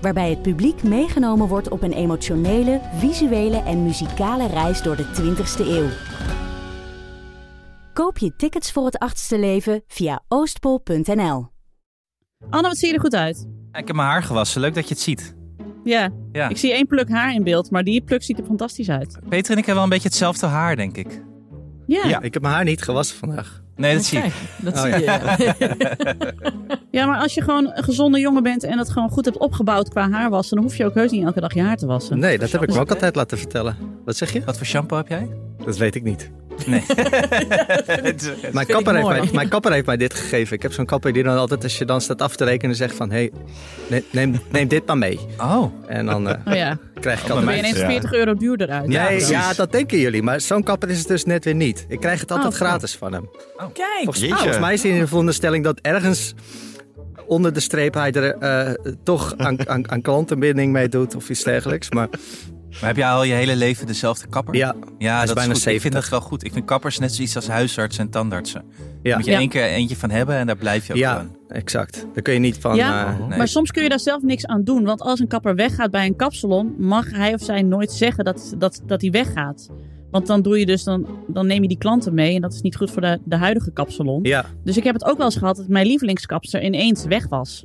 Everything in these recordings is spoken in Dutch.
Waarbij het publiek meegenomen wordt op een emotionele, visuele en muzikale reis door de 20ste eeuw. Koop je tickets voor het achtste leven via oostpol.nl. Anne, wat zie je er goed uit? Ik heb mijn haar gewassen. Leuk dat je het ziet. Ja, Ja. ik zie één pluk haar in beeld, maar die pluk ziet er fantastisch uit. Peter en ik hebben wel een beetje hetzelfde haar, denk ik. Ja, ja. Ik heb mijn haar niet gewassen vandaag. Nee, dat zie ik. Dat Oh, zie je. maar als je gewoon een gezonde jongen bent en het gewoon goed hebt opgebouwd qua haarwassen, dan hoef je ook heus niet elke dag je haar te wassen. Nee, dat heb ik me ook altijd laten vertellen. Wat zeg je? Wat voor shampoo heb jij? Dat weet ik niet. Nee. Mijn kapper, heeft mooi. mij, mijn kapper heeft mij dit gegeven. Ik heb zo'n kapper die dan altijd, als je dan staat af te rekenen, zegt van... Hé, hey, neem, neem dit maar mee. Oh. En dan eh, Oh ja, krijg ik bij dan ben altijd... je ineens Ja. 40 euro duurder uit. Nee, ja, dat denken jullie. Maar zo'n kapper is het dus net weer niet. Ik krijg het altijd Oh, gratis van hem. Kijk, Volgens, volgens mij is hij in de veronderstelling dat ergens onder de streep hij er eh, toch aan, aan, aan klantenbinding mee doet of iets dergelijks. Maar Maar heb jij al je hele leven dezelfde kapper? ja, Ja, Hij is dat bijna is. Ik vind 70. dat wel goed. Ik vind kappers net zoiets als huisartsen en tandartsen. Ja, moet je Ja. één keer eentje van hebben en daar blijf je ook ja, exact. Daar kun je niet van... Ja, eh, Nee. Maar soms kun je daar zelf niks aan doen. Want als een kapper weggaat bij een kapsalon, mag hij of zij nooit zeggen dat, dat, dat hij weggaat. Want dan doe je dus, dan, dan neem je die klanten mee. En dat is niet goed voor de, de huidige kapsalon. ja, Dus ik heb het ook wel eens gehad dat mijn lievelingskapster ineens weg was.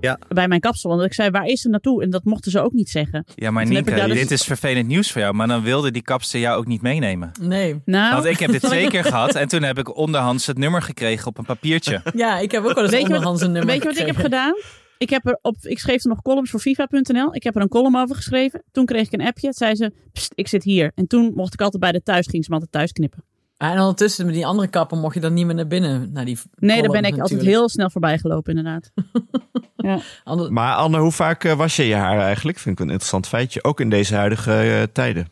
Ja. Bij mijn kapsalon. Dat ik zei, waar is ze naartoe? En dat mochten ze ook niet zeggen. Ja, maar ik Nienke, dus- dit is vervelend nieuws voor jou. Maar dan wilde die kapster jou ook niet meenemen. nee. Nou, Want ik heb dit twee keer gehad en toen heb ik onderhands het nummer gekregen op een papiertje. Ja, ik heb ook wel eens onderhands een nummer weet je wat ik heb gedaan? Ik, heb er op, ik schreef er nog columns voor FIFA.nl. Ik heb er een column over geschreven. Toen kreeg ik een appje. Het zei ze, "Pst, ik zit hier. En toen mocht ik altijd bij de thuis, ging ze me altijd thuis knippen. Ah, En ondertussen met die andere kapper mocht je dan niet meer naar binnen. Naar die Nee, daar ben ik altijd heel snel voorbij gelopen, inderdaad. ja. Ander- Maar Anne, hoe vaak eh, was je je haar eigenlijk? Vind ik een interessant feitje. Ook in deze huidige eh, tijden.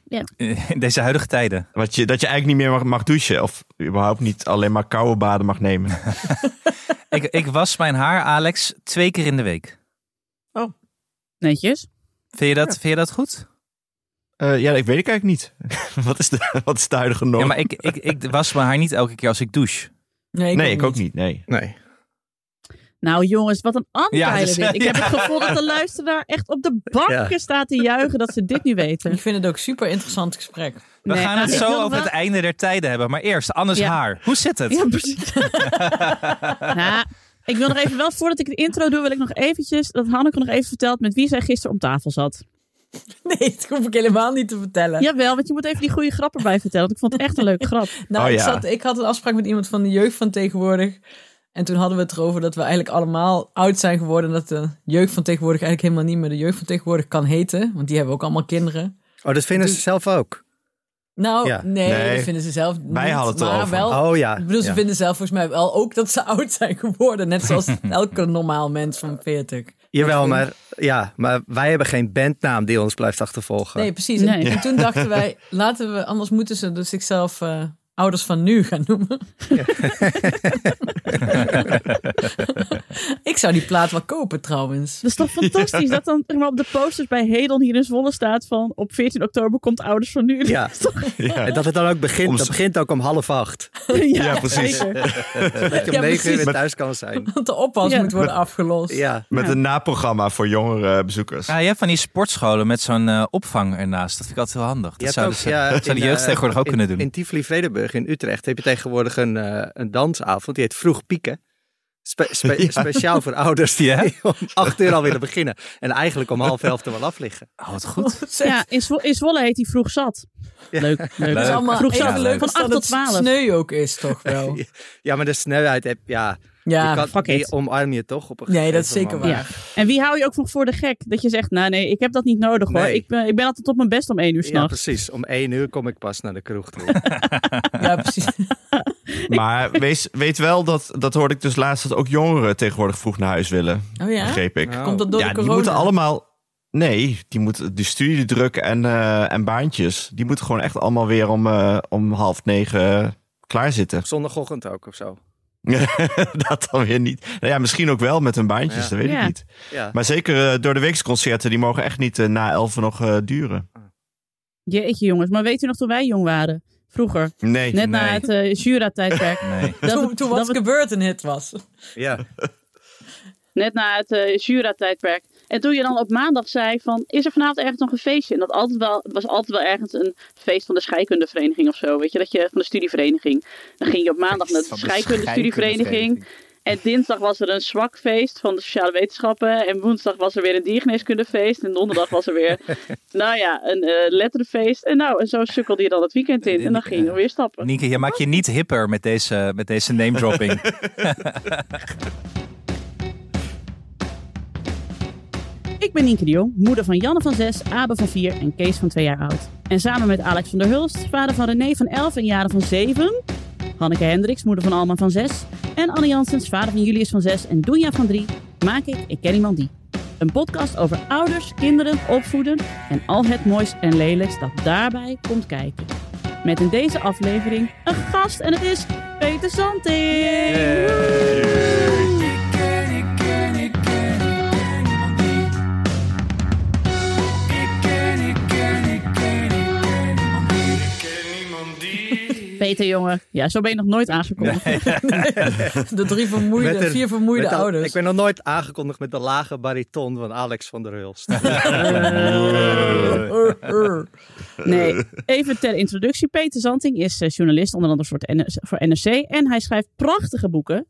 In deze huidige tijden. Wat je, dat je eigenlijk niet meer mag, mag douchen. Of überhaupt niet alleen maar koude baden mag nemen. Ik, ik was mijn haar, Alex, twee keer in de week. Netjes. Vind je dat, vind je dat goed? Eh, ja, ik weet ik eigenlijk niet. wat, is de, wat is de huidige norm? Ja, maar ik, ik, ik was mijn haar niet elke keer als ik douche. nee, nee, ik ook niet. Nee. nee. Nou jongens, wat een Ja, dus- dit. Ik heb ja. het gevoel dat de luisteraar echt op de banken Ja. staat te juichen dat ze dit nu weten. Ik vind het ook super interessant gesprek. We Nee, gaan het ik zo over wel- het einde der tijden hebben. Maar eerst, Anne's Ja. haar. Hoe zit het? Ja, precies. nou, ik wil nog even wel, voordat ik de intro doe, wil ik nog eventjes, dat Hanneke nog even vertelt met wie zij gisteren om tafel zat. Nee, dat hoef ik helemaal niet te vertellen. Jawel, want je moet even die goede grap erbij vertellen. Want ik vond het echt een leuke grap. Nou, Oh, ik, ja. zat, ik had een afspraak met iemand van de jeugd van tegenwoordig. En toen hadden we het erover dat we eigenlijk allemaal oud zijn geworden. En dat de jeugd van tegenwoordig eigenlijk helemaal niet meer de jeugd van tegenwoordig kan heten. Want die hebben ook allemaal kinderen. Oh, dat vinden ze Dus- zelf ook. Nou, Ja. nee, Nee. dat vinden ze zelf Wij niet, hadden het maar erover. wel. Oh ja. Ik bedoel, ze ja. vinden zelf volgens mij wel ook dat ze oud zijn geworden. Net zoals elke normaal mens van 40. Jawel, maar, ja, maar wij hebben geen bandnaam die ons blijft achtervolgen. Nee, precies. En, Nee. en toen dachten wij, laten we, anders moeten ze dus zichzelf eh, ouders van nu gaan noemen. ik zou die plaat wel kopen trouwens. Dat is toch fantastisch dat dan maar, op de posters bij Hedon hier in Zwolle staat van op 14 oktober komt Ouders van Nu. Ja. En dat het dan ook begint, Om- dat begint ook om half acht. ja, precies. Dat je om Ja, negen uur weer thuis kan zijn. Want de oppas Ja. moet worden afgelost. Ja. Met Ja. een naprogramma voor jongere bezoekers. Ja, je hebt van die sportscholen met zo'n eh, opvang ernaast. Dat vind ik altijd heel handig. Dat zouden ook, ze, ja, dat zou de jeugd eh, tegenwoordig ook in- kunnen doen. In In Utrecht heb je tegenwoordig een, eh, een dansavond. Die heet Vroeg Pieken. Spe- spe- Speciaal voor ouders die Ja? om acht uur al willen beginnen. En eigenlijk om half elf er wel af liggen. Oh, wat goed. Ja, in, Zwo- in Zwolle heet hij vroeg zat. Leuk, leuk. Dat is allemaal Vroeg zat. leuk Van 8 tot het 12. sneu ook is, toch wel? Ja, maar de snelheid heb ja, Ja, je kan, die omarm je toch op een Nee, dat is zeker moment. Ja. En wie hou je ook nog voor de gek? Dat je zegt, nou nee, ik heb dat niet nodig hoor. Nee. Ik, ben, ik ben altijd op mijn best om één uur Ja, s'nachts. precies. Om één uur kom ik pas naar de kroeg toe. ja, precies. Maar wees, weet wel, dat, dat hoorde ik dus laatst, dat ook jongeren tegenwoordig vroeg naar huis willen. Oh ja? Begreep ik. Nou, Komt dat door ja, de die moeten allemaal... Nee, die moet de studiedruk en, eh, en baantjes, die moeten gewoon echt allemaal weer om, eh, om half negen klaar zitten. Zondagochtend ook of zo. dat dan weer niet. Nou ja, misschien ook wel met hun baantjes, Ja. dat weet Ja. ik niet. Ja. Maar zeker eh, door de weeksconcerten, die mogen echt niet eh, na elf nog eh, duren. Jeetje jongens, maar weet u nog toen wij jong waren? Vroeger. Nee. Net na het Jura-tijdperk. Nee. Dat toen het- toen What's het- Gebeurd een hit was. Ja. Net na het Jura-tijdperk. En toen je dan op maandag zei van, is er vanavond ergens nog een feestje? En dat altijd wel, het was altijd wel ergens een feest van de scheikundevereniging of zo. Weet je, dat je van de studievereniging. Dan ging je op maandag naar de de scheikunde-studievereniging. En dinsdag was er een zwak feest van de sociale wetenschappen. En woensdag was er weer een diergeneeskundefeest. En donderdag was er weer, nou ja, een eh letterenfeest. En nou, en zo sukkelde je dan het weekend in. En dan ging je weer stappen. Nienke, je maakt je niet hipper met deze, met deze name dropping. Ik ben Nienke de Jong, moeder van Janne van 6, Abe van 4 en Kees van 2 jaar oud. En samen met Alex van der Hulst, vader van René van 11 en Jaren van 7. Hanneke Hendricks, moeder van Alma van 6. En Anne Janssens, vader van Julius van 6 en Doenja van 3. Maak ik Ik Ken Iemand Die. Een podcast over ouders, kinderen, opvoeden en al het moois en lelijks dat daarbij komt kijken. Met in deze aflevering een gast en het is Peter Santing. Jongen. Ja, zo ben je nog nooit aangekondigd. De drie vermoeide, een- vier vermoeide ouders. Ik ben nog nooit aangekondigd met de lage bariton van Alex van der Hulst. Nee, even ter introductie. Peter Zanting is eh, journalist, onder andere voor, het N- voor NRC. En hij schrijft prachtige boeken.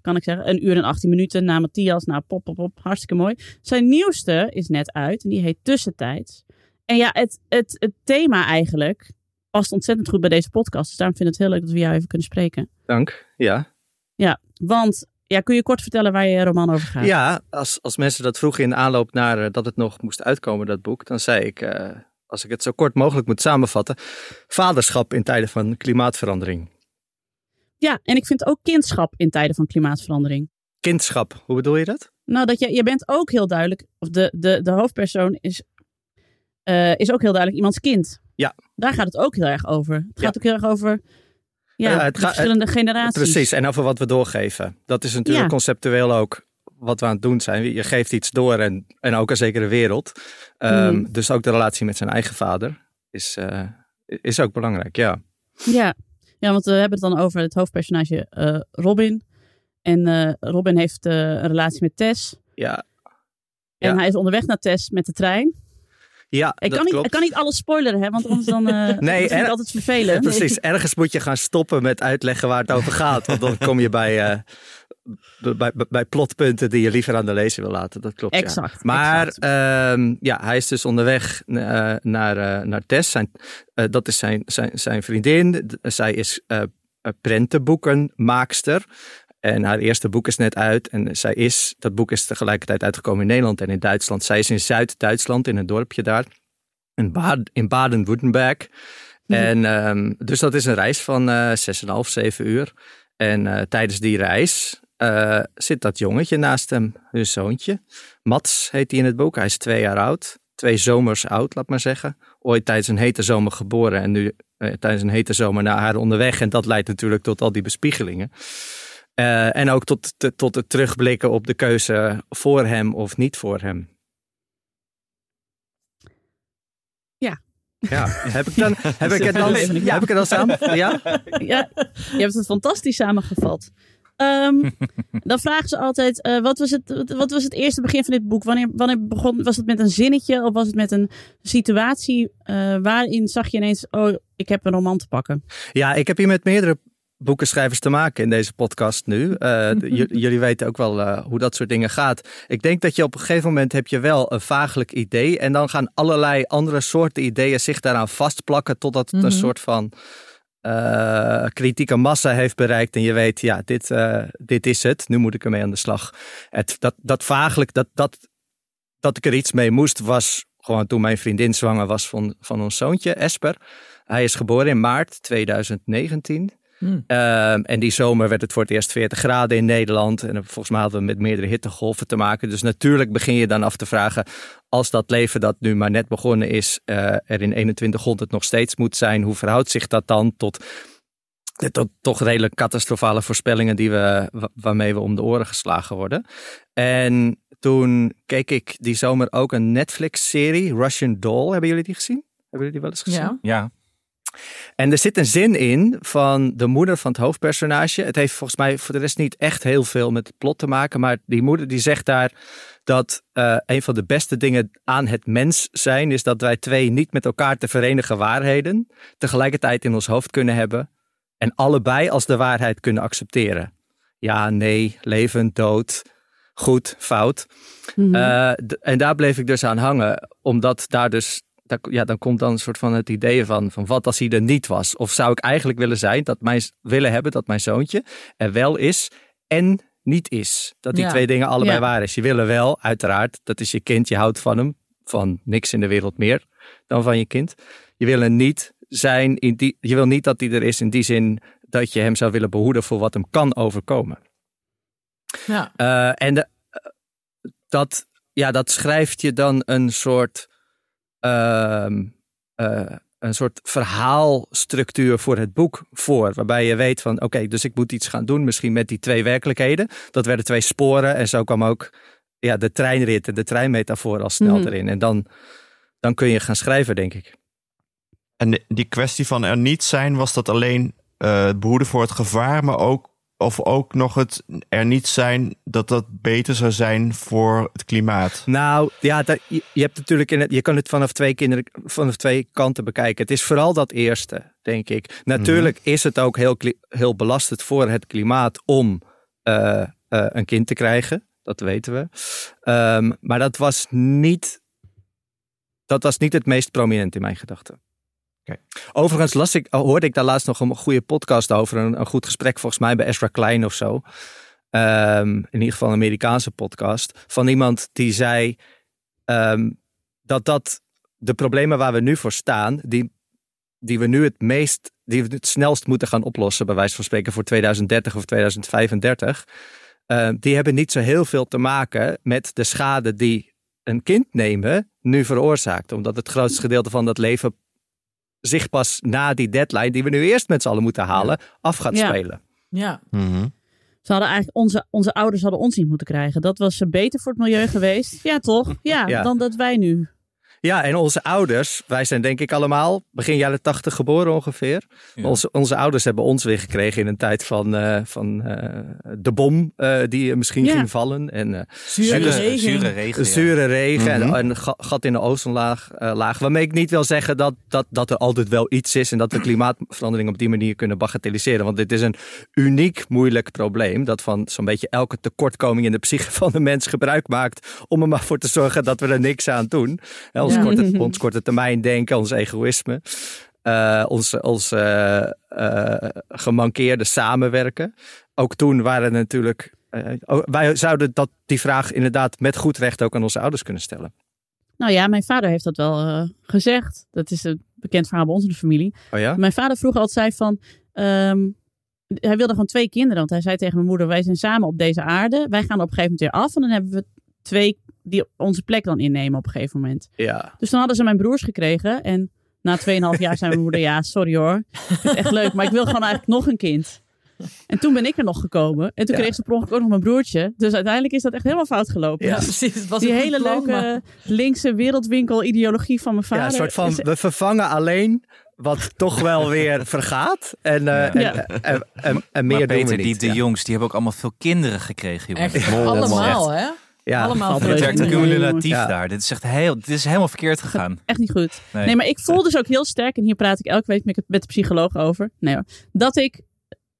Kan ik zeggen. Een uur en 18 minuten na Matthias. Nou, pop, pop, pop. Hartstikke mooi. Zijn nieuwste is net uit. En die heet Tussentijds. En ja, het, het, het thema eigenlijk past ontzettend goed bij deze podcast. Dus daarom vind ik het heel leuk dat we jou even kunnen spreken. Dank. Ja. Ja, want... Ja, kun je kort vertellen waar je roman over gaat? Ja, als, als mensen dat vroegen in aanloop naar eh, dat het nog moest uitkomen, dat boek, dan zei ik, eh, als ik het zo kort mogelijk moet samenvatten, vaderschap in tijden van klimaatverandering. Ja, en ik vind ook kindschap in tijden van klimaatverandering. Kindschap, hoe bedoel je dat? Nou, dat je, je bent ook heel duidelijk, of de, de, de hoofdpersoon is, eh, is ook heel duidelijk iemands kind. Ja. Daar gaat het ook heel erg over. Het gaat ook heel erg over ja, Ja, het gaat- verschillende generaties. Precies, en over wat we doorgeven. Dat is natuurlijk conceptueel ook wat we aan het doen zijn. Je geeft iets door en, en ook een zekere wereld. Ehm, Mm. Dus ook de relatie met zijn eigen vader is, eh, is ook belangrijk, ja. Ja. ja, want we hebben het dan over het hoofdpersonage eh, Robin. En eh, Robin heeft eh, een relatie met Tess. Ja, En Ja. hij is onderweg naar Tess met de trein. Ja Ik dat kan, niet, klopt. ik kan niet alles spoileren, hè, want anders dan, eh Nee, dat vind ik altijd vervelend. Precies, ergens moet je gaan stoppen met uitleggen waar het over gaat. Want dan kom je bij, eh, bij, bij, plotpunten die je liever aan de lezer wil laten. Dat klopt, ja. Exact, Maar exact. ehm, ja, hij is dus onderweg eh, naar, naar Tess. Zijn, dat is zijn, zijn, zijn vriendin. Zij is prentenboekenmaakster. En haar eerste boek is net uit. En zij is, dat boek is tegelijkertijd uitgekomen in Nederland en in Duitsland. Zij is in Zuid-Duitsland, in een dorpje daar. In, Bad, in Baden-Württemberg. En ehm, dus dat is een reis van eh 6,5, 7 uur. En eh, tijdens die reis eh, zit dat jongetje naast hem, hun zoontje. Mats heet hij in het boek. Hij is twee jaar oud. Twee zomers oud, laat maar zeggen. Ooit tijdens een hete zomer geboren en nu eh, tijdens een hete zomer naar haar onderweg. En dat leidt natuurlijk tot al die bespiegelingen. Eh, en ook tot, te- tot het terugblikken op de keuze voor hem of niet voor hem. Ja. Ja, heb ik, dan, heb ik het dan, Ja. heb ik het dan samen? Ja? Ja, je hebt het fantastisch samengevat. Ehm, dan vragen ze altijd, eh, wat, was het, wat- wat was het eerste begin van dit boek? Wanneer, wanneer begon, was het met een zinnetje of was het met een situatie eh, waarin zag je ineens, oh, ik heb een roman te pakken? Ja, ik heb hier met meerdere boekenschrijvers te maken in deze podcast nu. Eh, jullie weten ook wel eh, hoe dat soort dingen gaat. Ik denk dat je op een gegeven moment heb je wel een vaaglijk idee. En dan gaan allerlei andere soorten ideeën zich daaraan vastplakken. Totdat het een Mhm. soort van eh, kritieke massa heeft bereikt. En je weet, ja, dit, dit is het. Nu moet ik ermee aan de slag. Het, dat, dat vaaglijk, dat, dat, dat ik er iets mee moest, was gewoon toen mijn vriendin zwanger was van, van ons zoontje, Esper. Hij is geboren in maart 2019. Hmm. Ehm, en die zomer werd het voor het eerst 40 graden in Nederland. En volgens mij hadden we met meerdere hittegolven te maken. Dus natuurlijk begin je dan af te vragen, als dat leven dat nu maar net begonnen is, eh, er in 2100 nog steeds moet zijn, hoe verhoudt zich dat dan tot de tot, toch redelijk catastrofale voorspellingen die we, wa- waarmee we om de oren geslagen worden. En toen keek ik die zomer ook een Netflix-serie, Russian Doll. Hebben jullie die gezien? Hebben jullie die wel eens gezien? Ja. Ja, En er zit een zin in van de moeder van het hoofdpersonage. Het heeft volgens mij voor de rest niet echt heel veel met het plot te maken. Maar die moeder die zegt daar dat eh, een van de beste dingen aan het mens zijn... is dat wij twee niet met elkaar te verenigen waarheden... tegelijkertijd in ons hoofd kunnen hebben... en allebei als de waarheid kunnen accepteren. Ja, nee, leven, dood, goed, fout. Mhm. Eh, en daar bleef ik dus aan hangen, omdat daar dus, daar, ja, dan komt dan een soort van het idee van, van wat als hij er niet was? Of zou ik eigenlijk willen zijn, dat mijn, willen hebben dat mijn zoontje er wel is en niet is? Dat die Ja. twee dingen allebei Ja. waar is. Je wil er wel, uiteraard, dat is je kind, je houdt van hem, van niks in de wereld meer dan van je kind. Je wil er niet zijn, in die, je wil niet dat hij er is in die zin dat je hem zou willen behoeden voor wat hem kan overkomen. Ja. Eh, en de, eh, dat, ja, dat schrijft je dan een soort, een soort verhaalstructuur voor het boek voor. Waarbij je weet van oké, dus ik moet iets gaan doen. Misschien met die twee werkelijkheden. Dat werden twee sporen. En zo kwam ook ja, de treinrit en de treinmetafoor al snel Mhm. erin. En dan, dan kun je gaan schrijven, denk ik. En die- kwestie van er niet zijn, was dat alleen eh, het behoeden voor het gevaar, maar ook, of ook nog het er niet zijn dat dat beter zou zijn voor het klimaat? Nou, ja, dat, je, je hebt natuurlijk in het, je kan het vanaf twee, kinderen, vanaf twee kanten bekijken. Het is vooral dat eerste, denk ik. Natuurlijk is het ook heel, heel belastend voor het klimaat om eh, eh, een kind te krijgen. Dat weten we. Ehm, maar dat was niet. Dat was niet het meest prominent in mijn gedachten. Overigens las ik, hoorde ik daar laatst nog een goede podcast over. Een, een goed gesprek volgens mij bij Ezra Klein of zo. Ehm, in ieder geval een Amerikaanse podcast. Van iemand die zei ehm, dat dat de problemen waar we nu voor staan, die, die we nu het meest, die we het snelst moeten gaan oplossen, bij wijze van spreken voor 2030 of 2035, eh, die hebben niet zo heel veel te maken met de schade die een kind nemen nu veroorzaakt. Omdat het grootste gedeelte van dat leven zich pas na die deadline, die we nu eerst met z'n allen moeten halen, af gaat Ja. spelen. Ja. Mhm. Ze hadden eigenlijk onze, onze ouders hadden ons niet moeten krijgen. Dat was beter voor het milieu geweest. Ja, toch? Ja, Ja. dan dat wij nu. Ja, en onze ouders, wij zijn denk ik allemaal begin jaren tachtig geboren ongeveer. Ja. Onze, onze ouders hebben ons weer gekregen in een tijd van, eh, van eh, de bom eh, die misschien Ja. ging vallen. En eh, Zure Zure, regen. zure regen. zure regen Mhm. en en een ga- gat in de ozonlaag. eh, laag. Waarmee ik niet wil zeggen dat, dat, dat er altijd wel iets is en dat we klimaatverandering op die manier kunnen bagatelliseren. Want dit is een uniek moeilijk probleem dat van zo'n beetje elke tekortkoming in de psyche van de mens gebruik maakt om er maar voor te zorgen dat we er niks aan doen. Hè, ons, korte, ons korte termijn denken, ons egoïsme. eh, ons, ons eh, eh, gemankeerde samenwerken. Ook toen waren natuurlijk. oh, wij zouden dat, die vraag inderdaad met goed recht ook aan onze ouders kunnen stellen. Nou ja, mijn vader heeft dat wel gezegd. Dat is een bekend verhaal bij ons in de familie. Oh ja? Mijn vader vroeger altijd zei van... ehm, hij wilde gewoon twee kinderen. Want hij zei tegen mijn moeder... wij zijn samen op deze aarde. Wij gaan op een gegeven moment weer af. En dan hebben we twee die onze plek dan innemen op een gegeven moment. Ja. Dus dan hadden ze mijn broers gekregen. En na 2,5 jaar zei mijn moeder... ja, sorry hoor. Ik vind het echt leuk. Maar ik wil gewoon eigenlijk nog een kind. En toen ben ik er nog gekomen. En toen Ja. kreeg ze per ongeluk ook nog mijn broertje. Dus uiteindelijk is dat echt helemaal fout gelopen. Ja, precies. Het was Die hele plan, maar- leuke linkse wereldwinkel ideologie van mijn vader. ja, een soort van is- we vervangen alleen wat toch wel weer vergaat. En, eh, Ja. en, en, en, en meer Maar doen Peter, we die de ja. jongs, die hebben ook allemaal veel kinderen gekregen. Jongen. Echt, allemaal, hè? Ja. allemaal Het werkt cumulatief Ja. daar. Dit is echt heel, dit is helemaal verkeerd gegaan. echt niet goed. Nee. Nee, maar ik voel dus ook heel sterk, en hier praat ik elke week met, met de psycholoog over. Nee hoor. Dat ik.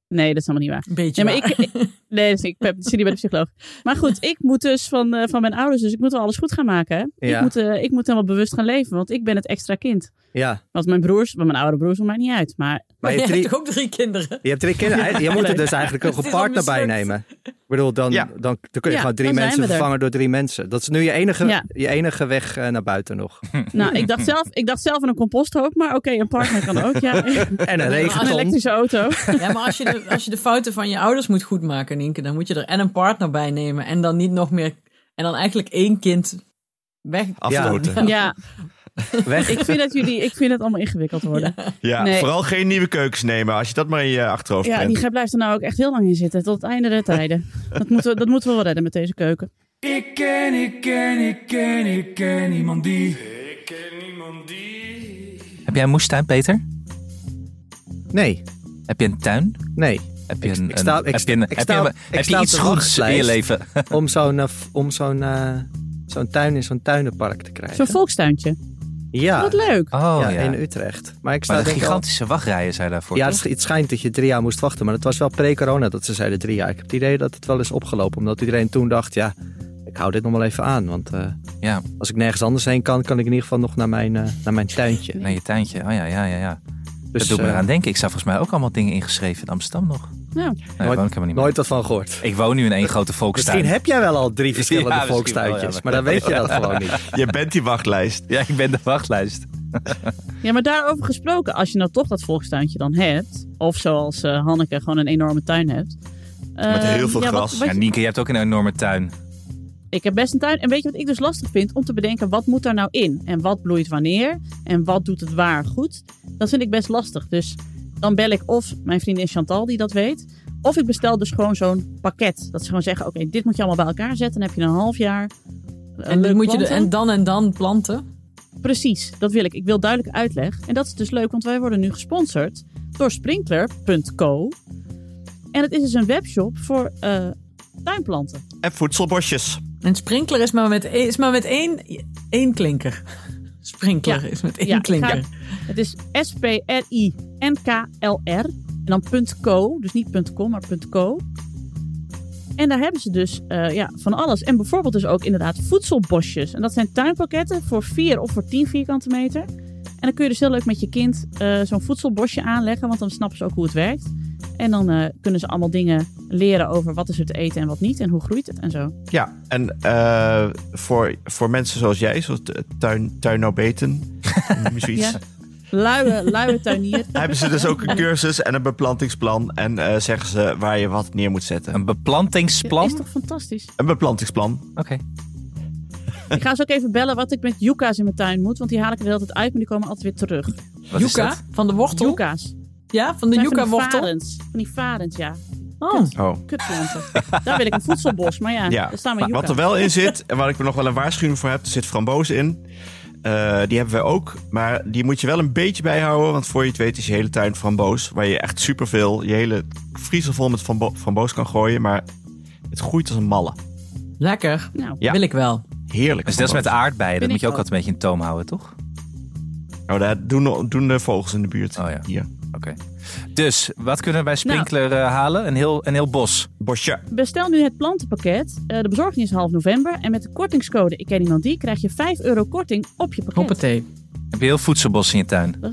Nee, dat is helemaal niet waar. Een beetje Nee, maar waar. ik, ik- nee, dus ik ben- zit niet bij de psycholoog. Maar goed, ik moet dus van, eh, van mijn ouders, dus ik moet wel alles goed gaan maken. Hè? Ja. Ik, moet, eh, ik moet helemaal bewust gaan leven, want ik ben het extra kind. ja. Want mijn broers, want mijn oude broers, maakt niet uit. Maar Maar je je hebt hebt drie, toch ook drie kinderen? je hebt drie kinderen. Je moet er dus eigenlijk ook een partner bij nemen. Ik bedoel, dan, Ja. dan, dan kun je Ja, gewoon drie mensen er. vervangen door drie mensen. Dat is nu je enige, Ja. je enige weg eh, naar buiten nog. Nou, ik dacht zelf, ik dacht zelf aan een composthoop, maar oké, een partner kan ook. Ja. En een elektrische auto. Ja, maar als je, de, als je de fouten van je ouders moet goedmaken, Nienke, dan moet je er en een partner bij nemen en dan niet nog meer. En dan eigenlijk één kind weg. Afstoten. Ja, Weg. ik vind, dat jullie, ik vind het allemaal ingewikkeld worden. Ja, Nee. vooral geen nieuwe keukens nemen. Als je dat maar in je achterhoofd Ja, bent. die blijft er nou ook echt heel lang in zitten, tot het einde der tijden. Dat moeten we, dat moeten we wel redden met deze keuken. Ik ken, ik ken, ik ken, ik ken niemand die. Ik ken niemand die. Heb jij een moestuin, Peter? Nee, Heb je een tuin? nee. Heb je Ik- een, ik sta- een- ik heb sta- je, een- ik heb sta je, heb je iets goeds in je leven? Om zo'n eh, om zo'n eh, zo'n tuin in zo'n tuinenpark te krijgen. Zo'n volkstuintje. Ja, Wat leuk. Oh ja, ja. in Utrecht. Maar ik sta Maar de denk ik al- gigantische wachtrijen zijn daarvoor. Ja, het schijnt dat je drie jaar moest wachten. Maar het was wel pre-corona dat ze zeiden drie jaar. Ik heb het idee dat het wel is opgelopen. Omdat iedereen toen dacht, ja, ik hou dit nog wel even aan. Want eh, Ja, als ik nergens anders heen kan, kan ik in ieder geval nog naar mijn, eh, naar mijn tuintje. naar je tuintje. Oh ja, ja, ja. ja. Dus dat doet me eh, eraan denken. Ik zou volgens mij ook allemaal dingen ingeschreven in Amsterdam nog. Nou, Nee, daar woon ik helemaal niet meer. nooit wat van gehoord. Ik woon nu in één grote volkstuin. Misschien heb jij wel al drie verschillende Ja, volkstuintjes. wel, ja, maar dan weet je dat gewoon niet. Je bent die wachtlijst. Ja, ik ben de wachtlijst. Ja, maar daarover gesproken, als je nou toch dat volkstuintje dan hebt, of zoals eh, Hanneke gewoon een enorme tuin hebt. Met heel veel ja, wat- gras. wat Ja, je- Nienke, je hebt ook een enorme tuin. Ik heb best een tuin. En weet je wat ik dus lastig vind? Om te bedenken, wat moet daar nou in? En wat bloeit wanneer? En wat doet het waar goed? Dat vind ik best lastig. Dus dan bel ik of mijn vriendin Chantal, die dat weet. Of ik bestel dus gewoon zo'n pakket. Dat ze gewoon zeggen, oké, dit moet je allemaal bij elkaar zetten. Dan heb je een half jaar. eh, En, dan moet je de, en dan en dan planten. Precies, dat wil ik. Ik wil duidelijk uitleg. En dat is dus leuk, want wij worden nu gesponsord door Sprinkler.co. En het is dus een webshop voor eh, tuinplanten. En voedselbosjes. En sprinkler is maar met, één- is maar met één, één klinker. Sprinkler Ja. is met één Ja, klinker. ga- Het is S-P-R-I-N-K-L-R. En dan .co, dus niet .com, maar .co. En daar hebben ze dus eh, ja, van alles. En bijvoorbeeld dus ook inderdaad voedselbosjes. En dat zijn tuinpakketten voor 4 of voor 10 vierkante meter. En dan kun je dus heel leuk met je kind eh, zo'n voedselbosje aanleggen. Want dan snappen ze ook hoe het werkt. En dan eh, kunnen ze allemaal dingen leren over wat is er te eten en wat niet. En hoe groeit het en zo. Ja, en eh, voor, voor mensen zoals jij, zoals tuin, tuinobeten, zoiets, Ja. Luie, luie tuinier. hebben ze dus ook een cursus en een beplantingsplan. En eh, zeggen ze waar je wat neer moet zetten. Een beplantingsplan? Is toch fantastisch? Een beplantingsplan. Oké. Ik ga ze ook even bellen wat ik met yucca's in mijn tuin moet. Want die haal ik er de hele tijd uit, maar die komen altijd weer terug. Wat dat? van de wortel. Yucca's. Ja, van de Zijn van die yucca-wortel. varens. Van die varens, ja. Oh. Oh. Kutplanten. Daar wil ik een voedselbos. Maar ja, Ja, er staan maar wat er wel in zit, en waar ik er nog wel een waarschuwing voor heb, er zit frambozen in. Eh, die hebben we ook, maar die moet je wel een beetje bijhouden, want voor je het weet is je hele tuin framboos, waar je echt superveel, je hele vriezer vol met frambo framboos kan gooien, maar het groeit als een malle. Lekker. Nou, Ja. Wil ik wel. Heerlijk. Dus dat is met de framboos. aardbeien. Dat moet je ook altijd een beetje in toom houden, toch? Oh, dat doen, doen de vogels in de buurt. Oh ja. Hier. Oké. Dus, wat kunnen we bij Sprinkler eh, halen? Een heel, een heel bos. Bosje. bestel nu het plantenpakket. Eh, de bezorging is half november. En met de kortingscode Ik ken iemand die krijg je 5 euro korting op je pakket. Hoppatee. Heb je heel voedselbos in je tuin? Dat-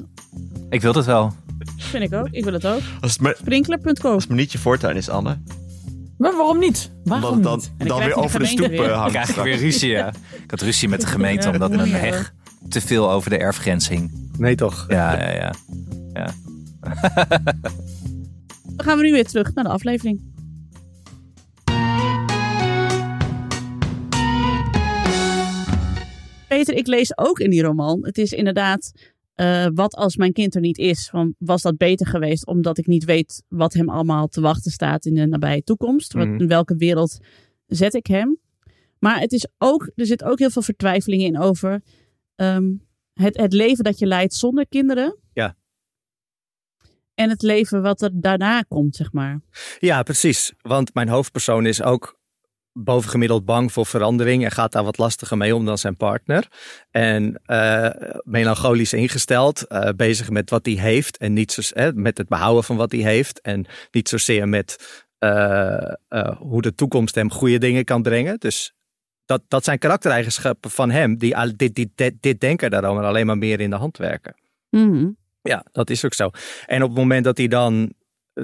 Ik wil het wel. Vind ik ook. Ik wil het ook. Als het, maar, Sprinkler.co. als het maar niet je voortuin is, Anne. Maar waarom niet? Omdat Waarom het dan, niet? dan dan weer de over de stoep weer. hangt. krijg ik weer ruzie, ja. Ik had ruzie met de gemeente omdat Ja, mijn ja. heg te veel over de erfgrens hing. Nee toch? Ja, ja, ja. Dan gaan we nu weer terug naar de aflevering. Peter, ik lees ook in die roman. Het is inderdaad, eh, wat als mijn kind er niet is? Van, was dat beter geweest omdat ik niet weet wat hem allemaal te wachten staat in de nabije toekomst? Wat, Mhm. In welke wereld zet ik hem? Maar het is ook, er zit ook heel veel vertwijfelingen in over ehm, het, het leven dat je leidt zonder kinderen. Ja. En het leven wat er daarna komt, zeg maar. Ja, precies. Want mijn hoofdpersoon is ook bovengemiddeld bang voor verandering en gaat daar wat lastiger mee om dan zijn partner. En eh, melancholisch ingesteld, eh, bezig met wat hij heeft en niet zo, eh, met het behouden van wat hij heeft en niet zozeer met eh, hoe de toekomst hem goede dingen kan brengen. Dus dat, dat zijn karaktereigenschappen van hem die dit, dit, dit, dit denken daarom alleen maar meer in de hand werken. Mhm. Ja, dat is ook zo. En op het moment dat hij dan eh,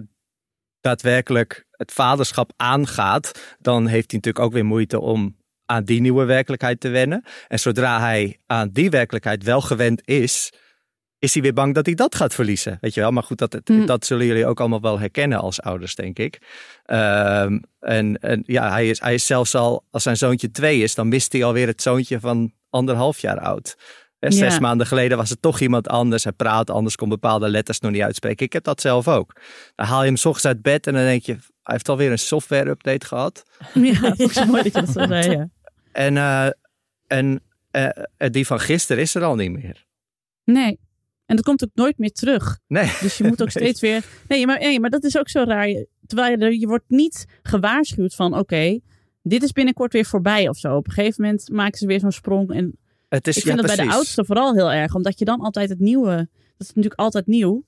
daadwerkelijk het vaderschap aangaat, dan heeft hij natuurlijk ook weer moeite om aan die nieuwe werkelijkheid te wennen. En zodra hij aan die werkelijkheid wel gewend is, is hij weer bang dat hij dat gaat verliezen. Weet je wel? Maar goed, dat, het- Mm. dat zullen jullie ook allemaal wel herkennen als ouders, denk ik. Ehm, en, en ja, hij is, hij is zelfs al, als zijn zoontje twee is, dan mist hij alweer het zoontje van anderhalf jaar oud. Hè, Zes Ja. maanden geleden was het toch iemand anders. Hij praat anders, kon bepaalde letters nog niet uitspreken. Ik heb dat zelf ook. Dan haal je hem 's ochtends uit bed en dan denk je, hij heeft alweer een software update gehad. Ja, dat is mooi dat je dat zo zei. Ja. En, eh, en eh, eh, die van gisteren is er al niet meer. Nee. En dat komt ook nooit meer terug. Nee. Dus je moet ook Nee. steeds weer. Nee, maar, nee, maar dat is ook zo raar. Terwijl je, je wordt niet gewaarschuwd van: oké, dit is binnenkort weer voorbij of zo. Op een gegeven moment maken ze weer zo'n sprong. En Het is, ik vind ja, dat bij de oudste vooral heel erg, omdat je dan altijd het nieuwe. Dat is natuurlijk altijd nieuw.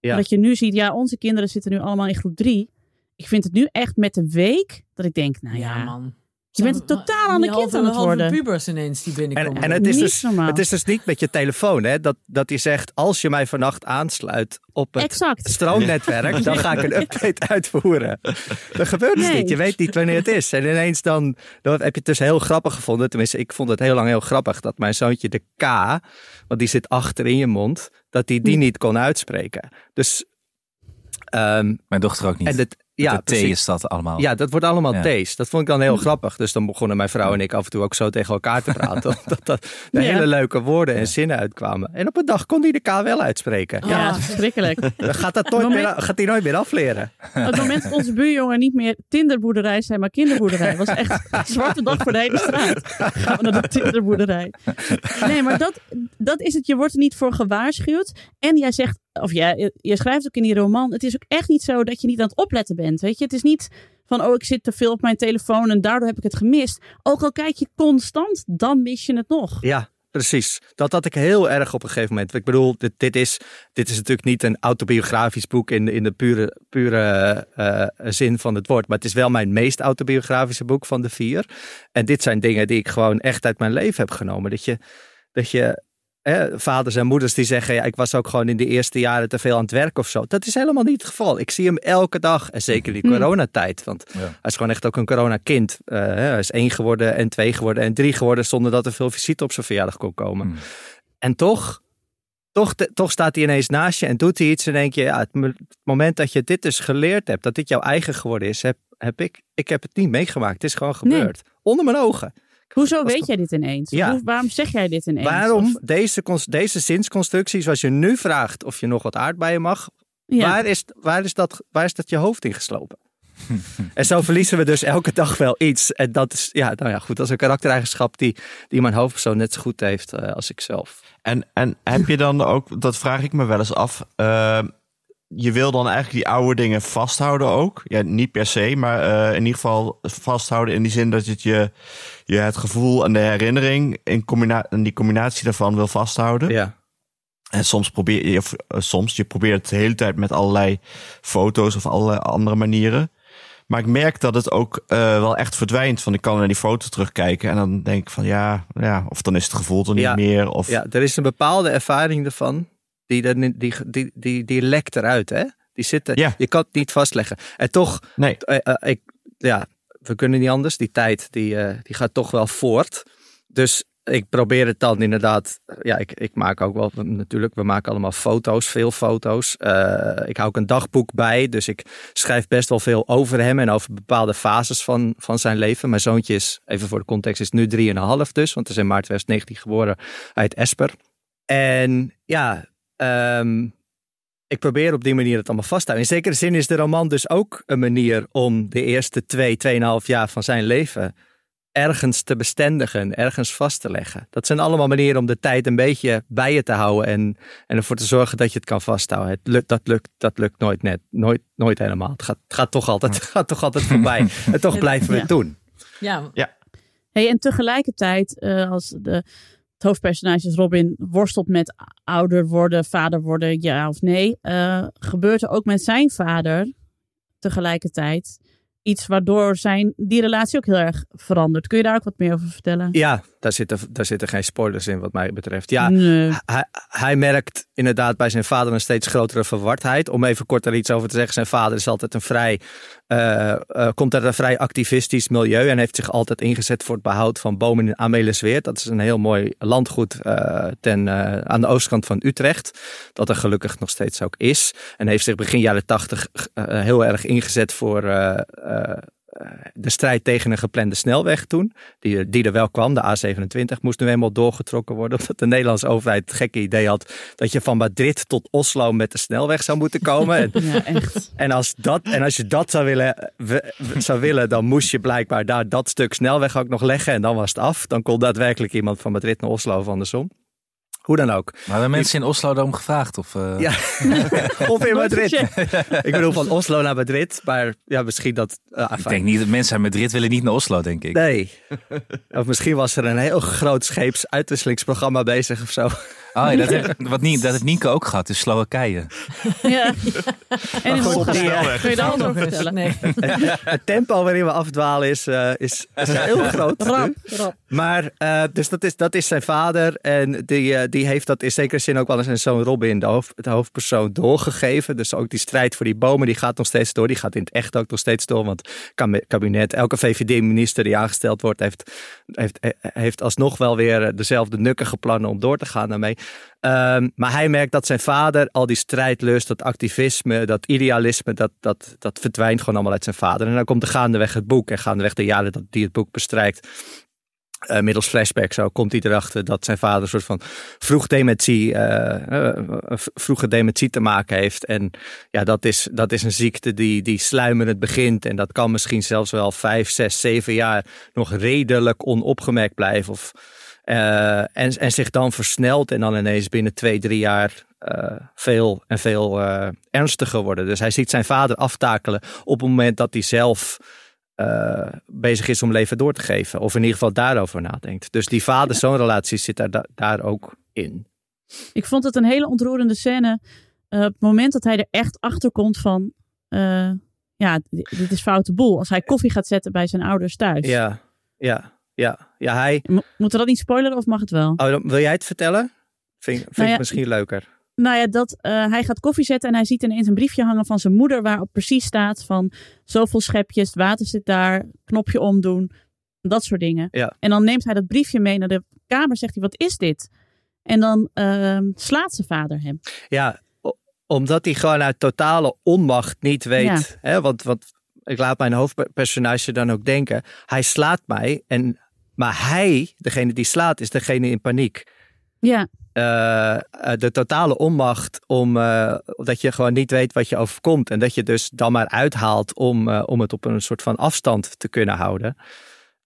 Ja. Dat je nu ziet, ja, onze kinderen zitten nu allemaal in groep drie. Ik vind het nu echt met de week dat ik denk, nou ja, Ja, man. Je bent een totaal ander Die kind aan het halve worden. pubers ineens die En, binnenkomen. en het, is Niet dus, normaal. het is dus niet met je telefoon, hè? Dat, dat hij zegt: als je mij vannacht aansluit op het Exact. stroomnetwerk, dan ga ik een update uitvoeren. Dat gebeurt dus Nee. niet. Je weet niet wanneer het is. En ineens dan, dan heb je het dus heel grappig gevonden. Tenminste, ik vond het heel lang heel grappig dat mijn zoontje de K, want die zit achter in je mond, dat hij die niet kon uitspreken. Dus, ehm, Mijn dochter ook niet. en het, ja, de is dat allemaal. Ja, dat wordt allemaal Ja. T's. Dat vond ik dan heel grappig. Dus dan begonnen mijn vrouw en ik af en toe ook zo tegen elkaar te praten. omdat dat de Ja. hele leuke woorden en zinnen uitkwamen. En op een dag kon hij de K wel uitspreken. Ja, verschrikkelijk. Dan gaat, dat nooit Moment- meer, gaat hij nooit meer afleren. Op het moment dat onze buurjongen niet meer Tinderboerderij zijn, maar kinderboerderij, was echt een zwarte dag voor de hele straat. Gaan we naar de Tinderboerderij. Nee, maar dat, dat is het. Je wordt er niet voor gewaarschuwd. En jij zegt, of jij, je schrijft ook in die roman, het is ook echt niet zo dat je niet aan het opletten bent. Weet je, het is niet van, oh, ik zit te veel op mijn telefoon en daardoor heb ik het gemist. Ook al kijk je constant, dan mis je het nog. Ja, precies. Dat had ik heel erg op een gegeven moment. Ik bedoel, dit, dit, is, dit is natuurlijk niet een autobiografisch boek in, in de pure, pure eh, zin van het woord. Maar het is wel mijn meest autobiografische boek van de vier. En dit zijn dingen die ik gewoon echt uit mijn leven heb genomen. Dat je, dat je hè, vaders en moeders die zeggen, ja, ik was ook gewoon in de eerste jaren te veel aan het werk of zo. Dat is helemaal niet het geval. Ik zie hem elke dag. En zeker die Hmm. coronatijd. Want Ja. hij is gewoon echt ook een coronakind. Eh, hè, hij is één geworden en twee geworden en drie geworden zonder dat er veel visite op zijn verjaardag kon komen. Hmm. En toch, toch, toch staat hij ineens naast je en doet hij iets en denk je, ja, het, mo- het moment dat je dit dus geleerd hebt, dat dit jouw eigen geworden is, heb, heb ik, ik heb het niet meegemaakt. Het is gewoon Nee. gebeurd. Onder mijn ogen. Hoezo Was weet jij dit ineens? Ja. Hoe- waarom zeg jij dit ineens? Waarom Of- deze, deze zinsconstructie, zoals je nu vraagt of je nog wat aardbeien mag, ja. waar, is, waar, is dat, waar is dat je hoofd ingeslopen? en zo verliezen we dus elke dag wel iets. En dat is, ja, nou ja, goed, dat is een karaktereigenschap die, die mijn hoofdpersoon net zo goed heeft eh, als ik zelf. En, en heb je dan ook, dat vraag ik me wel eens af. eh, je wil dan eigenlijk die oude dingen vasthouden ook. Ja, niet per se, maar eh, in ieder geval vasthouden in die zin dat het je, je het gevoel en de herinnering in en die combinatie daarvan wil vasthouden. Ja. En soms probeer je, of eh, soms, je probeert het de hele tijd met allerlei foto's of allerlei andere manieren. Maar ik merk dat het ook eh, wel echt verdwijnt. Van ik kan naar die foto terugkijken en dan denk ik van ja, ja of dan is het gevoel er niet Ja. meer. Of, Ja, er is een bepaalde ervaring ervan. Die, die, die, die, die lekt eruit, hè? Die zitten, Ja. je kan het niet vastleggen. En toch, Nee, eh, eh, ik, ja, we kunnen niet anders. Die tijd, die, eh, die gaat toch wel voort. Dus ik probeer het dan inderdaad, ja, ik, ik maak ook wel, natuurlijk, we maken allemaal foto's, veel foto's. Ik hou ook een dagboek bij, dus ik schrijf best wel veel over hem en over bepaalde fases van, van zijn leven. Mijn zoontje is, even voor de context, is nu 3,5 dus, want hij is in maart 2019 geboren uit Esper. En ja, ehm, ik probeer op die manier het allemaal vast te houden. In zekere zin is de roman dus ook een manier om de eerste twee, tweeënhalf jaar van zijn leven ergens te bestendigen, ergens vast te leggen. Dat zijn allemaal manieren om de tijd een beetje bij je te houden en, en ervoor te zorgen dat je het kan vasthouden. Het lukt, dat, lukt, dat lukt nooit net, nooit, nooit helemaal. Het gaat, toch, altijd, het gaat toch altijd voorbij. En toch blijven we Ja. het doen. Ja, Hey, en tegelijkertijd, eh, als de, het hoofdpersonage is Robin worstelt met ouder worden, vader worden, ja of nee, eh, gebeurt er ook met zijn vader tegelijkertijd iets waardoor zijn, die relatie ook heel erg verandert. Kun je daar ook wat meer over vertellen? Ja, daar zitten, daar zitten geen spoilers in wat mij betreft. Ja, Nee. hij, hij merkt inderdaad bij zijn vader een steeds grotere verwardheid. Om even kort er iets over te zeggen. Zijn vader is altijd een vrij, eh, eh, komt uit een vrij activistisch milieu. En heeft zich altijd ingezet voor het behoud van bomen in Amelisweert. Dat is een heel mooi landgoed eh, ten, aan de oostkant van Utrecht. Dat er gelukkig nog steeds ook is. En heeft zich begin jaren tachtig heel erg ingezet voor... eh, eh, de strijd tegen een geplande snelweg toen, die, die er wel kwam, de A27, moest nu eenmaal doorgetrokken worden. Omdat de Nederlandse overheid het gekke idee had dat je van Madrid tot Oslo met de snelweg zou moeten komen. En, Ja, echt. en, als, dat, en als je dat zou willen, we- we- zou willen, dan moest je blijkbaar daar dat stuk snelweg ook nog leggen. En dan was het af. Dan kon daadwerkelijk iemand van Madrid naar Oslo of andersom. Hoe dan ook. Maar hebben mensen in Oslo daarom gevraagd? Of, eh, Ja. of in Madrid. Ik bedoel van Oslo naar Madrid. Maar ja, misschien dat... eh, Ik denk niet dat mensen uit Madrid willen niet naar Oslo, denk ik. Nee. Of misschien was er een heel groot scheepsuitwisselingsprogramma bezig of zo. Oh, ja, dat, heeft, wat niet, dat heeft Nienke ook gehad in Slowakije. Ja. En in Hongarije. die, Kun je alles Nog vertellen? Nee. Het tempo waarin we afdwalen is, eh, is, is heel groot. Rap, rap. Maar, eh, dus dat is, dat is zijn vader. En die, eh, die heeft dat in zekere zin ook wel eens zijn zoon Robin, de, hoofd, de hoofdpersoon, doorgegeven. Dus ook die strijd voor die bomen, die gaat nog steeds door. Die gaat in het echt ook nog steeds door. Want kabinet, elke VVD-minister die aangesteld wordt, heeft, heeft, eh, heeft alsnog wel weer dezelfde nukkige plannen om door te gaan daarmee. Ehm, maar hij merkt dat zijn vader al die strijdlust, dat activisme, dat idealisme, dat, dat, dat verdwijnt gewoon allemaal uit zijn vader. En dan komt er gaandeweg het boek en gaandeweg de jaren dat hij het boek bestrijkt. Eh, middels flashback zo komt hij erachter dat zijn vader een soort van vroeg dementie, eh, eh, vroege dementie te maken heeft. En ja, dat is, dat is een ziekte die, die sluimerend begint. En dat kan misschien zelfs wel vijf, zes, zeven jaar nog redelijk onopgemerkt blijven. Of, en, en zich dan versnelt en dan ineens binnen twee, drie jaar veel en veel ernstiger worden. Dus hij ziet zijn vader aftakelen op het moment dat hij zelf eh, bezig is om leven door te geven. Of in ieder geval daarover nadenkt. Dus die vader-zoon relatie zit daar, da- daar ook in. Ik vond het een hele ontroerende scène. eh, op het moment dat hij er echt achter komt van... eh, ja, dit is foute boel. Als hij koffie gaat zetten bij zijn ouders thuis. Ja, ja, ja. Ja, hij... Mo- Moeten we dat niet spoileren of mag het wel? Oh, dan- wil jij het vertellen? Vind, vind Nou ja, ik misschien leuker. Nou ja, dat, eh, hij gaat koffie zetten en hij ziet ineens een briefje hangen van zijn moeder waarop precies staat van zoveel schepjes, het water zit daar, knopje omdoen, dat soort dingen. Ja. En dan neemt hij dat briefje mee naar de kamer, zegt hij, wat is dit? En dan ehm, slaat zijn vader hem. Ja, omdat hij gewoon uit totale onmacht niet weet. Hè, want, want ik laat mijn hoofdpersonage dan ook denken. Hij slaat mij. En, maar hij, degene die slaat, is degene in paniek. Ja, Eh, eh, de totale onmacht om eh, dat je gewoon niet weet wat je overkomt. En dat je dus dan maar uithaalt om, om het op een soort van afstand te kunnen houden.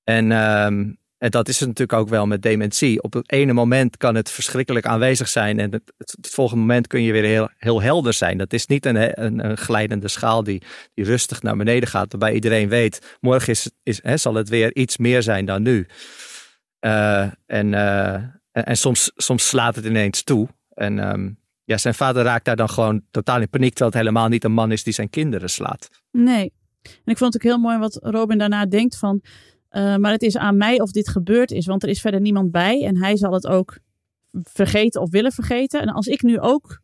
En, ehm, en dat is het natuurlijk ook wel met dementie. Op het ene moment kan het verschrikkelijk aanwezig zijn. En het, het, volgende moment kun je weer heel, helder zijn. Dat is niet een, een, glijdende schaal die, die rustig naar beneden gaat. Waarbij iedereen weet, morgen is, is, hè, zal het weer iets meer zijn dan nu. En en, en soms, soms slaat het ineens toe. En ehm, ja, zijn vader raakt daar dan gewoon totaal in paniek. Terwijl het helemaal niet een man is die zijn kinderen slaat. nee. En ik vond het ook heel mooi wat Robin daarna denkt van, eh, maar het is aan mij of dit gebeurd is, want er is verder niemand bij en hij zal het ook vergeten of willen vergeten. En als ik nu ook,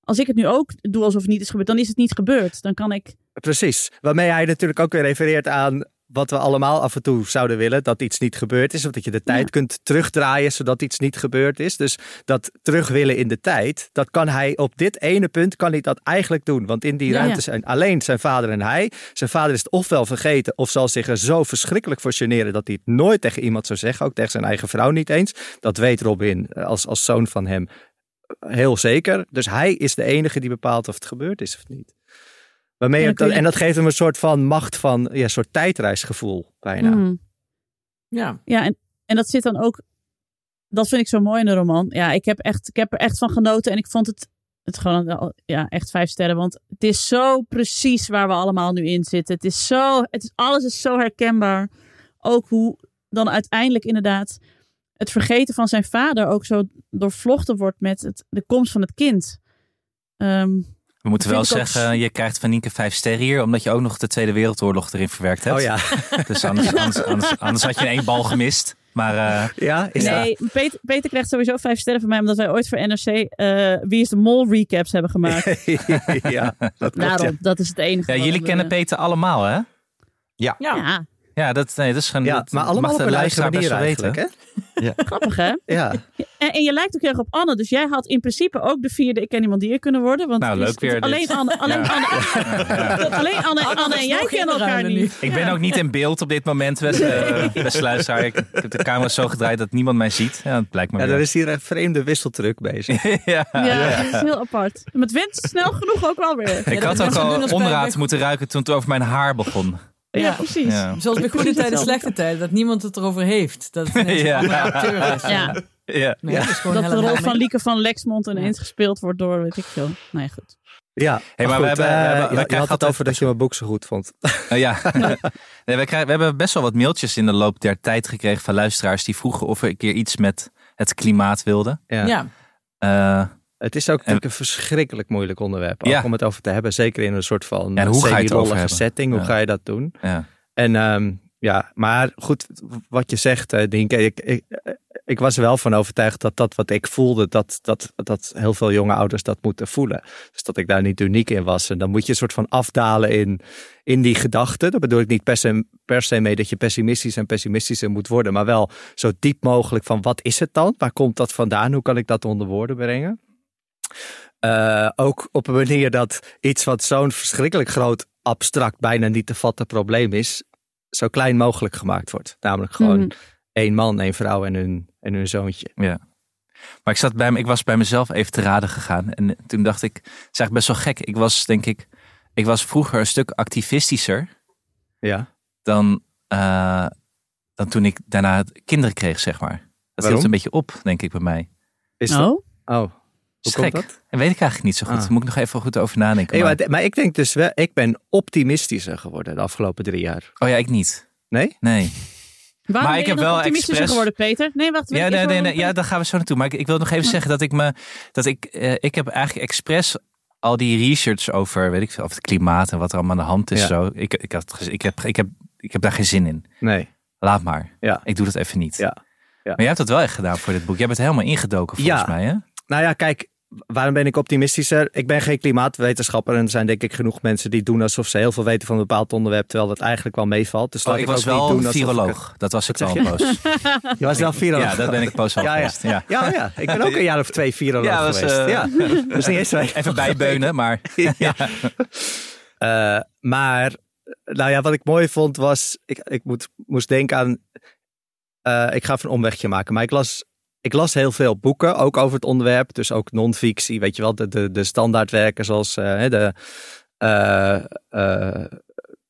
als ik het nu ook doe alsof het niet is gebeurd, dan is het niet gebeurd. Dan kan ik Precies. Waarmee hij natuurlijk ook weer refereert aan wat we allemaal af en toe zouden willen. Dat iets niet gebeurd is. Of dat je de tijd Ja. kunt terugdraaien zodat iets niet gebeurd is. Dus dat terug willen in de tijd. Dat kan hij op dit ene punt kan hij dat eigenlijk doen. Want in die Ja, ruimte zijn alleen zijn vader en hij. Zijn vader is het ofwel vergeten. Of zal zich er zo verschrikkelijk voor generen. Dat hij het nooit tegen iemand zou zeggen. Ook tegen zijn eigen vrouw niet eens. Dat weet Robin eh, als, als zoon van hem heel zeker. Dus hij is de enige die bepaalt of het gebeurd is of niet. Waarmee En je- en dat geeft hem een soort van macht van, ja, een soort tijdreisgevoel bijna. Mhm. Ja. Ja, en, en dat zit dan ook. Dat vind ik zo mooi in de roman. Ja, ik heb, echt, ik heb er echt van genoten. En ik vond het, het gewoon ja, echt vijf sterren. Want het is zo precies waar we allemaal nu in zitten. Het is zo, het is, alles is zo herkenbaar. Ook hoe dan uiteindelijk inderdaad het vergeten van zijn vader ook zo doorvlochten wordt met het, de komst van het kind. Ehm, We moeten wel ook zeggen, je krijgt van Nienke vijf sterren hier, omdat je ook nog de Tweede Wereldoorlog erin verwerkt hebt. Oh ja. Dus anders, anders, anders, anders had je één bal gemist. Maar eh, Ja, is dat? Nee, Peter, Peter krijgt sowieso vijf sterren van mij, omdat wij ooit voor NRC eh, Wie is de Mol recaps hebben gemaakt. ja, dat klopt, Daarom, ja. dat is het enige. ja, jullie we- kennen Peter allemaal, hè? Ja. Ja, Ja, dat, nee, dat is gewoon. Ja, dat maar allemaal mag op de een luisteraar best manier wel eigenlijk, weten. hè? grappig hè? Ja. En, en je lijkt ook heel erg op Anne, dus jij had in principe ook de vierde Ik ken iemand die er kunnen worden. Want Nou, leuk weer Alleen. Anne, alleen Ja. Anne, alleen Anne, Anne en jij kennen elkaar niet. Ik ben ook niet in beeld op dit moment, eh, beste luisteraar. Ik, ik heb de camera zo gedraaid dat niemand mij ziet. Ja, dat blijkt me ja, weer. er is hier een vreemde wisseltruc bezig. ja. Ja, dat is heel apart. Maar het wint snel genoeg ook wel weer. Ik had ook al onraad moeten ruiken toen het over mijn haar begon. Ja, Ja. precies. Ja. Zoals bij goede tijden, slechte tijden. Dat niemand het erover heeft. Dat het Ja. een andere acteur is. Ja, Ja. Nee, dat is gewoon dat de rol van Lieke van Lexmond ineens gespeeld wordt door weet ik veel. Nou ja, goed. Ja, Hey, maar goed, we hebben- we eh, hebben- we je- je krijgen had het over dat je mijn boek zo goed vond. Ja. Nee, we, krijgen, we hebben best wel wat mailtjes in de loop der tijd gekregen van luisteraars die vroegen of we een keer iets met het klimaat wilden. Ja. Ja. Eh, Het is ook natuurlijk een verschrikkelijk moeilijk onderwerp Ja. om het over te hebben. Zeker in een soort van Ja, hoe ga je het over setting. Hoe Ja. ga je dat doen? ja. En ehm, ja, maar goed, wat je zegt, eh, Dienke, ik, ik, ik was er wel van overtuigd dat dat wat ik voelde, dat, dat, dat heel veel jonge ouders dat moeten voelen. Dus dat ik daar niet uniek in was. En dan moet je een soort van afdalen in, in die gedachten. Dat bedoel ik niet per se, per se mee dat je pessimistisch en pessimistischer moet worden, maar wel zo diep mogelijk van wat is het dan? Waar komt dat vandaan? Hoe kan ik dat onder woorden brengen? Eh, ook op een manier dat iets wat zo'n verschrikkelijk groot, abstract, bijna niet te vatten probleem is, zo klein mogelijk gemaakt wordt. Namelijk gewoon Mhm. één man, één vrouw en hun, en hun zoontje. Ja. Maar ik, zat bij me, ik was bij mezelf even te raden gegaan. En toen dacht ik, het is eigenlijk best wel gek. Ik was denk ik, ik was vroeger een stuk activistischer Ja. dan, eh, dan toen ik daarna kinderen kreeg, zeg maar. Dat Waarom? hield een beetje op, denk ik, bij mij. Is dat? Oh, Oh, hoe komt dat? En weet ik eigenlijk niet zo goed. Ah. Daar moet ik nog even goed over nadenken. Maar- maar, maar ik denk dus wel, ik ben optimistischer geworden de afgelopen drie jaar. Oh ja, ik niet. Nee? Nee. waarom Maar ben ik je heb wel optimistischer geworden, Peter? Nee, wacht. Ja, ik nee, nee, nee, ja, daar gaan we zo naartoe. Maar ik, ik wil nog even zeggen dat ik me. Dat ik, eh, ik heb eigenlijk expres al die research over, weet ik veel, over het klimaat en wat er allemaal aan de hand is. Ja. Zo. Ik, ik, had, ik, heb, ik, heb, ik heb daar geen zin in. Nee. Laat maar. Ja. Ik doe dat even niet. Ja. Ja. Maar jij hebt dat wel echt gedaan voor dit boek. Jij bent er helemaal ingedoken volgens Ja. mij, hè? Nou ja, kijk, waarom ben ik optimistischer? Ik ben geen klimaatwetenschapper en er zijn denk ik genoeg mensen die doen alsof ze heel veel weten van een bepaald onderwerp, terwijl dat eigenlijk wel meevalt. Dus Oh, ik ook was niet wel doen ik viroloog. Dat was ik een poos. het- Je was wel viroloog. Ja, dat ben ik poos al Ja, ja. geweest. Ja. Ja, ja, ik ben ook een jaar of twee viroloog Ja, dat is, geweest. eh, ja. Dus niet eens Even bijbeunen, maar ja. Eh, maar, nou ja, wat ik mooi vond was, ik, ik moet, moest denken aan, eh, ik ga even een omwegje maken, maar ik las, ik las heel veel boeken, ook over het onderwerp, dus ook non-fictie, weet je wel, de, de, de standaardwerken zoals eh, de, eh, eh,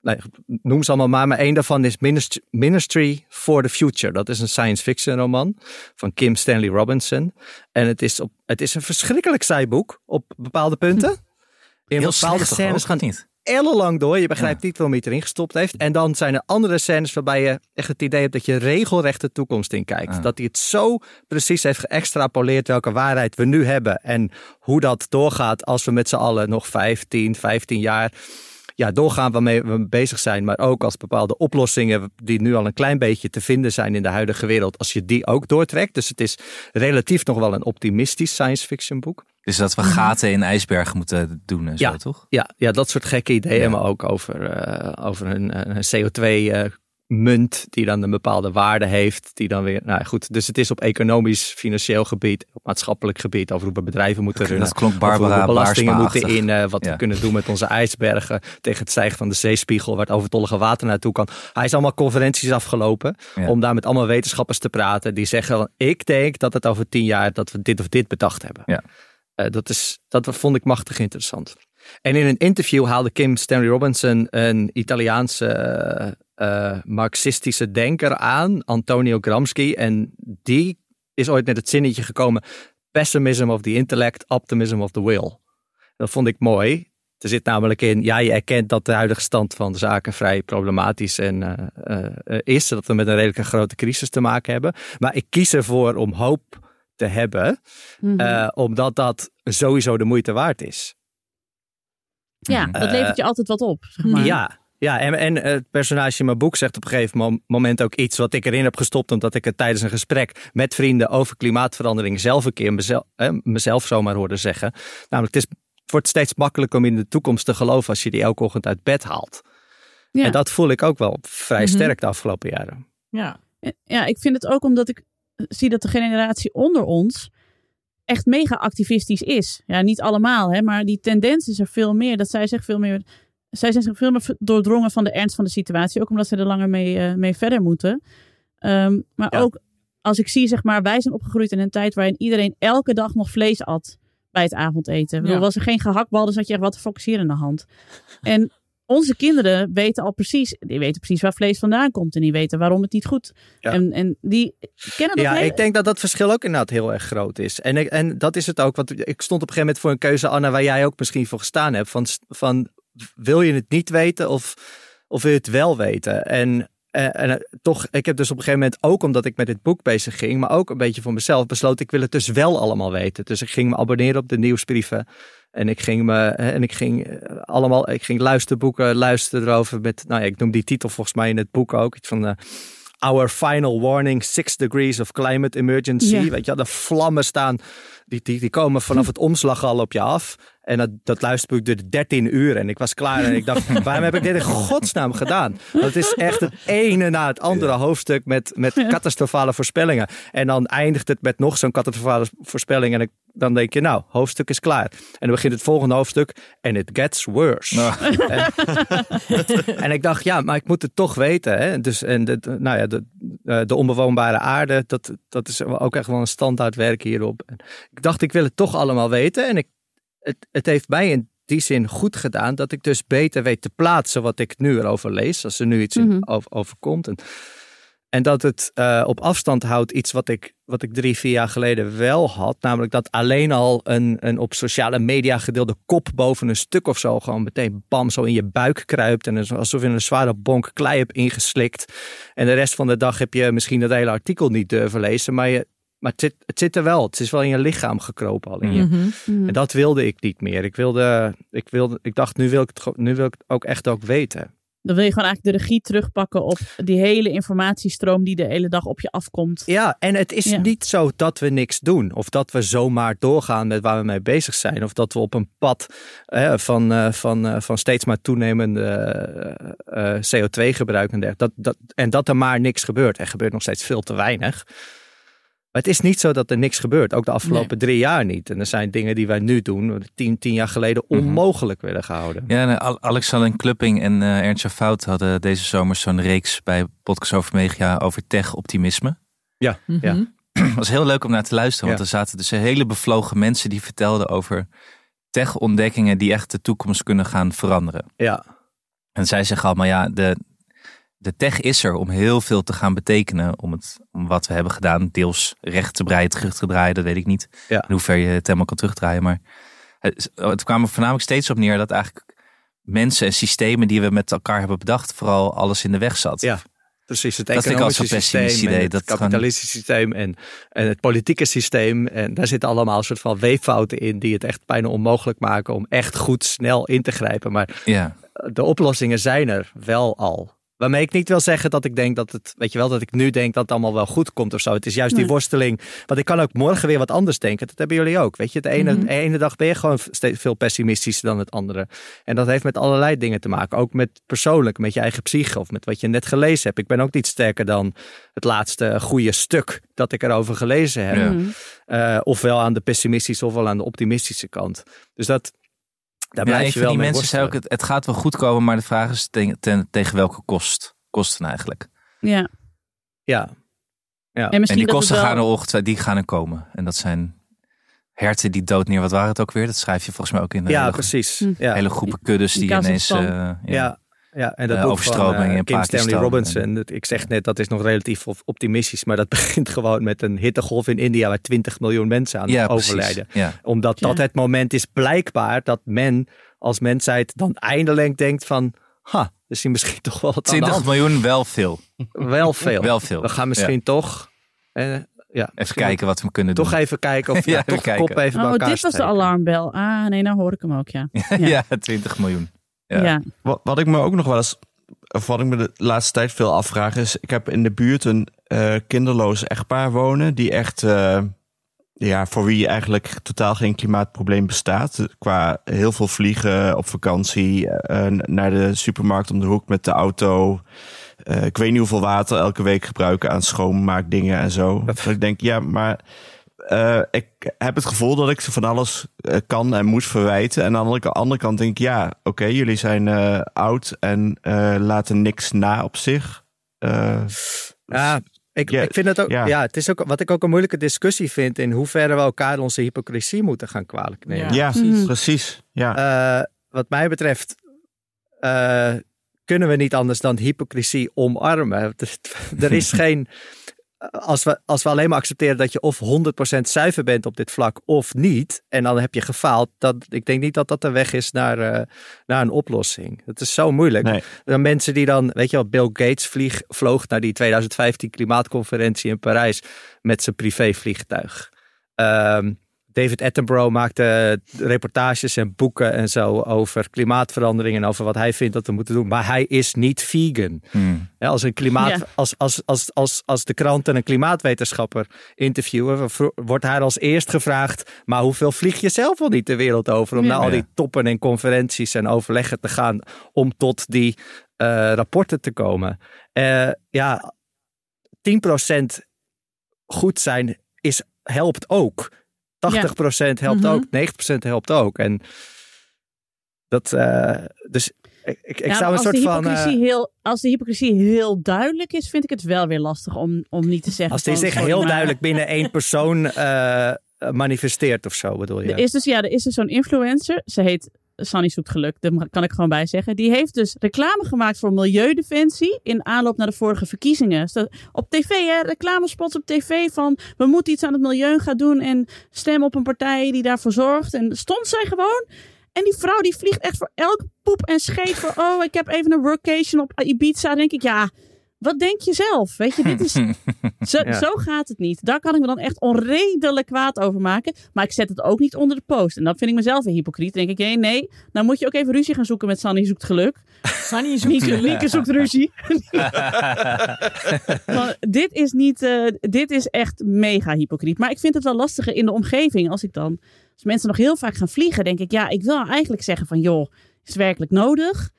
nee, noem ze allemaal maar, maar één daarvan is Minist- Ministry for the Future. Dat is een science fiction roman van Kim Stanley Robinson. En het is, op, het is een verschrikkelijk saai boek op bepaalde punten. In heel bepaalde scènes gaan niet? Ellenlang door. Je begrijpt niet waarom hij het erin gestopt heeft. En dan zijn er andere scènes waarbij je echt het idee hebt dat je regelrecht de toekomst in kijkt. Dat hij het zo precies heeft geëxtrapoleerd welke waarheid we nu hebben. En hoe dat doorgaat als we met z'n allen nog 15, 15 jaar ja, doorgaan waarmee we bezig zijn, maar ook als bepaalde oplossingen die nu al een klein beetje te vinden zijn in de huidige wereld, als je die ook doortrekt. Dus het is relatief nog wel een optimistisch science fiction boek. Dus dat we mhm. gaten in ijsbergen moeten doen en zo, ja, toch? Ja, ja, dat soort gekke ideeën. Maar ook over, uh, over hun, CO2 munt die dan een bepaalde waarde heeft, die dan weer, nou goed, dus het is op economisch, financieel gebied, op maatschappelijk gebied, over hoe we bedrijven moeten runnen, dat klonk Barbara, hoe belastingen moeten in, wat we kunnen doen met onze ijsbergen, tegen het stijgen van de zeespiegel, waar het overtollige water naartoe kan. Hij is allemaal conferenties afgelopen om daar met allemaal wetenschappers te praten. Die zeggen, ik denk dat het over tien jaar dat we dit of dit bedacht hebben. Eh, dat, is, dat vond ik machtig interessant. En in een interview haalde Kim Stanley Robinson, een Italiaanse eh, eh, marxistische denker aan, Antonio Gramsci. En die is ooit met het zinnetje gekomen: pessimism of the intellect, optimism of the will. Dat vond ik mooi. Er zit namelijk in, ja, je erkent dat de huidige stand van de zaken vrij problematisch en, eh, eh, is. Dat we met een redelijke grote crisis te maken hebben. Maar ik kies ervoor om hoop te hebben, Mhm. eh, omdat dat sowieso de moeite waard is. Ja, Mhm. dat levert je altijd wat op. Zeg maar. Ja, ja en, en het personage in mijn boek zegt op een gegeven mom- moment ook iets wat ik erin heb gestopt. Omdat ik het tijdens een gesprek met vrienden over klimaatverandering zelf een keer mezelf, eh, mezelf zomaar hoorde zeggen. Namelijk, het, is, het wordt steeds makkelijker om in de toekomst te geloven als je die elke ochtend uit bed haalt. Ja. En dat voel ik ook wel vrij Mhm. sterk de afgelopen jaren. Ja. Ja, ik vind het ook omdat ik zie dat de generatie onder ons echt mega activistisch is. Ja, niet allemaal, hè, maar die tendens is er veel meer. Dat zij zich veel meer. Zij zijn zich veel meer doordrongen van de ernst van de situatie. Ook omdat ze er langer mee, eh, mee verder moeten. Ehm, maar Ja. ook als ik zie, zeg maar, wij zijn opgegroeid in een tijd waarin iedereen elke dag nog vlees at bij het avondeten. Ja. Was er geen gehaktbal, dan zat je echt wat te focussen aan de hand. En onze kinderen weten al precies, die weten precies waar vlees vandaan komt. En die weten waarom het niet goed. Ja. En, en die kennen dat Ja, hele- ik denk dat dat verschil ook inderdaad heel erg groot is. En, en dat is het ook. Want ik stond op een gegeven moment voor een keuze, Anna, waar jij ook misschien voor gestaan hebt. Van, van wil je het niet weten of, of wil je het wel weten? En, en, en eh, toch, ik heb dus op een gegeven moment ook omdat ik met dit boek bezig ging, maar ook een beetje voor mezelf besloten, ik wil het dus wel allemaal weten. Dus ik ging me abonneren op de nieuwsbrieven. En ik ging me hè, en ik ging eh, allemaal, ik ging luisterboeken luisteren erover met, nou ja, ik noem die titel volgens mij in het boek ook. Iets van eh, Our Final Warning, Six Degrees of Climate Emergency. Ja. Weet je, de vlammen staan, die, die, die komen vanaf het omslag al op je af. En dat, dat luisterboek duurde 13 uur en ik was klaar en ik dacht, waarom heb ik dit in godsnaam gedaan? Want het is echt het ene na het andere hoofdstuk met, met catastrofale voorspellingen. En dan eindigt het met nog zo'n catastrofale voorspelling en ik, dan denk je, nou, hoofdstuk is klaar. En dan begint het volgende hoofdstuk en it gets worse. En ik dacht, ja, maar ik moet het toch weten. Hè? Dus, en de, de- nou ja, de, eh, de onbewoonbare aarde, dat, dat is ook echt wel een standaard werk hierop. En ik dacht, ik wil het toch allemaal weten. En ik, het, het heeft mij in die zin goed gedaan dat ik dus beter weet te plaatsen wat ik nu erover lees. Als er nu iets Mhm. over, overkomt. En, en dat het eh, op afstand houdt iets wat ik, wat ik drie, vier jaar geleden wel had. Namelijk dat alleen al een, een op sociale media gedeelde kop boven een stuk of zo gewoon meteen bam zo in je buik kruipt. En alsof je een zware bonk klei hebt ingeslikt. En de rest van de dag heb je misschien dat hele artikel niet durven lezen. Maar, je, maar het, zit, het zit er wel. Het is wel in je lichaam gekropen al. In je, Mhm. Mhm. En dat wilde ik niet meer. Ik, wilde, ik, wilde, ik dacht, nu wil ik, het, nu wil ik het ook echt ook weten. Dan wil je gewoon eigenlijk de regie terugpakken op die hele informatiestroom die de hele dag op je afkomt. Ja, en het is Ja. niet zo dat we niks doen. Of dat we zomaar doorgaan met waar we mee bezig zijn. Of dat we op een pad eh, van, eh, van, eh, van steeds maar toenemende eh, eh, CO2-gebruik en dergelijke. Dat, dat, en dat er maar niks gebeurt. Er gebeurt nog steeds veel te weinig. Maar het is niet zo dat er niks gebeurt. Ook de afgelopen drie jaar niet. En er zijn dingen die wij nu doen, wat tien, tien jaar geleden onmogelijk werden gehouden. Ja, Al- Alexander Klupping en eh Ernst Fout hadden deze zomer zo'n reeks bij Podcast over Media over tech-optimisme. Ja, ja. Mhm. Het was heel leuk om naar te luisteren, want Ja. er zaten dus hele bevlogen mensen die vertelden over tech-ontdekkingen die echt de toekomst kunnen gaan veranderen. ja. En zij zeggen allemaal, ja, de, de tech is er om heel veel te gaan betekenen. Om, het, om wat we hebben gedaan, deels recht te breien, terug te draaien, dat weet ik niet. Ja. In hoever je het helemaal kan terugdraaien. Maar het, het kwam er voornamelijk steeds op neer dat eigenlijk mensen en systemen die we met elkaar hebben bedacht, vooral alles in de weg zat. Ja. Precies, het economische systeem, en het dat gewoon- kapitalistische systeem en, en het politieke systeem. En daar zitten allemaal een soort van weeffouten in die het echt bijna onmogelijk maken om echt goed snel in te grijpen. Maar ja. de oplossingen zijn er wel al. Waarmee ik niet wil zeggen dat ik denk dat het, weet je wel, dat ik nu denk dat het allemaal wel goed komt of zo. Het is juist die worsteling. Want ik kan ook morgen weer wat anders denken. Dat hebben jullie ook. Weet je, de ene, Mhm. de ene dag ben je gewoon steeds veel pessimistischer dan het andere. En dat heeft met allerlei dingen te maken. Ook met persoonlijk, met je eigen psyche of met wat je net gelezen hebt. Ik ben ook niet sterker dan het laatste goede stuk dat ik erover gelezen heb. Ja. Eh, ofwel aan de pessimistische ofwel aan de optimistische kant. Dus dat, daar Ja, blijf je wel die mensen zei ook, het, het gaat wel goed komen, maar de vraag is ten, ten- tegen welke kost? Kosten eigenlijk. Ja. Ja, En En die kosten wel... gaan er ongetwijfeld, die gaan er komen. En dat zijn herten die dood neer. Wat waren het ook weer? Dat schrijf je volgens mij ook in de ja hele, precies. Hm. Ja. hele groepen kuddes die, Die ineens... Eh, Ja, ja, en dat boek overstromingen van, in Kim Pakistan Stanley Robinson. en- Ik zeg net, dat is nog relatief op- optimistisch. Maar dat begint gewoon met een hittegolf in India... waar 20 miljoen mensen aan ja, overlijden. Ja. Omdat dat het moment is blijkbaar dat men als mensheid dan eindelijk denkt van... Ha, is hier misschien toch wel wat aan de 20 hand. miljoen, wel veel. Wel veel. Wel veel. We gaan misschien toch... eh, ja, Even kijken wat we kunnen Toch doen. even kijken of Ja, toch de kijken. kop even bij Oh, elkaar dit was de alarmbel. Ah, nee, nou hoor ik hem ook, ja. ja. Ja. 20 miljoen. Ja. Ja. Wat, wat ik me ook nog wel eens, of wat ik me de laatste tijd veel afvraag, is: ik heb in de buurt een eh, kinderloos echtpaar wonen, die echt, eh, ja, voor wie eigenlijk totaal geen klimaatprobleem bestaat. Qua heel veel vliegen op vakantie, eh, naar de supermarkt om de hoek met de auto. Eh, ik weet niet hoeveel water elke week gebruiken aan schoonmaakdingen en zo. Dat ik denk, ja, maar eh, ik heb het gevoel dat ik ze van alles eh, kan en moet verwijten. En aan de andere, kant denk ik, ja, oké, jullie zijn eh, oud en eh, laten niks na op zich. Eh, Ja, ik, ik vind het ook. Ja. ja. het is ook wat ik ook een moeilijke discussie vind in hoeverre we elkaar onze hypocrisie moeten gaan kwalijk nemen. ja, precies. precies. Ja. Eh, wat mij betreft eh, kunnen we niet anders dan hypocrisie omarmen. er is geen. Als we, als we alleen maar accepteren dat je of 100% zuiver bent op dit vlak of niet, en dan heb je gefaald, dat, ik denk niet dat dat de weg is naar, eh, naar een oplossing. Het is zo moeilijk. Nee. Dan mensen die dan, weet je wel, Bill Gates vlieg, vloog naar die 2015 klimaatconferentie in Parijs met zijn privévliegtuig. Ehm, David Attenborough maakte reportages en boeken en zo over klimaatverandering en over wat hij vindt dat we moeten doen. Maar hij is niet vegan. Hmm. Ja, als, een klimaat, Ja. als, als, als, als, als de kranten een klimaatwetenschapper interviewen, wordt hij als eerst gevraagd: maar hoeveel vlieg je zelf wel niet de wereld over om Ja. naar al die toppen en conferenties en overleggen te gaan om tot die eh, rapporten te komen? Eh, ja, 10% goed zijn is, helpt ook. 80% helpt Mhm. ook, 90% helpt ook. En dat, eh, dus ik, ik, ik Ja, zou een soort van. eh, hypocrisie heel, als de hypocrisie heel duidelijk is, vind ik het wel weer lastig om, om niet te zeggen. Als die zich heel maar- duidelijk binnen één persoon eh, manifesteert of zo, bedoel je? Er is dus, ja, er is dus zo'n influencer. Ze heet Sunny Zoekt Geluk, daar kan ik gewoon bij zeggen. Die heeft dus reclame gemaakt voor Milieudefensie in aanloop naar de vorige verkiezingen. Sta- Op tv, hè, reclamespots op tv van we moeten iets aan het milieu gaan doen en stem op een partij die daarvoor zorgt. En stond zij gewoon. En die vrouw die vliegt echt voor elk poep en scheet voor oh, ik heb even een workation op Ibiza. Denk ik, ja, wat denk je zelf? Weet je, dit is zo, Ja. zo gaat het niet. Daar kan ik me dan echt onredelijk kwaad over maken. Maar ik zet het ook niet onder de post. En dan vind ik mezelf een hypocriet. Dan denk ik, nee, nee, dan moet je ook even ruzie gaan zoeken met Sanny zoekt geluk. Sunny zoekt Mieke, geluk. Mieke zoekt ruzie. Maar dit, is niet, eh, dit is echt mega hypocriet. Maar ik vind het wel lastiger in de omgeving. Als ik dan, als mensen nog heel vaak gaan vliegen, denk ik, ja, ik wil eigenlijk zeggen van, joh, is het werkelijk nodig?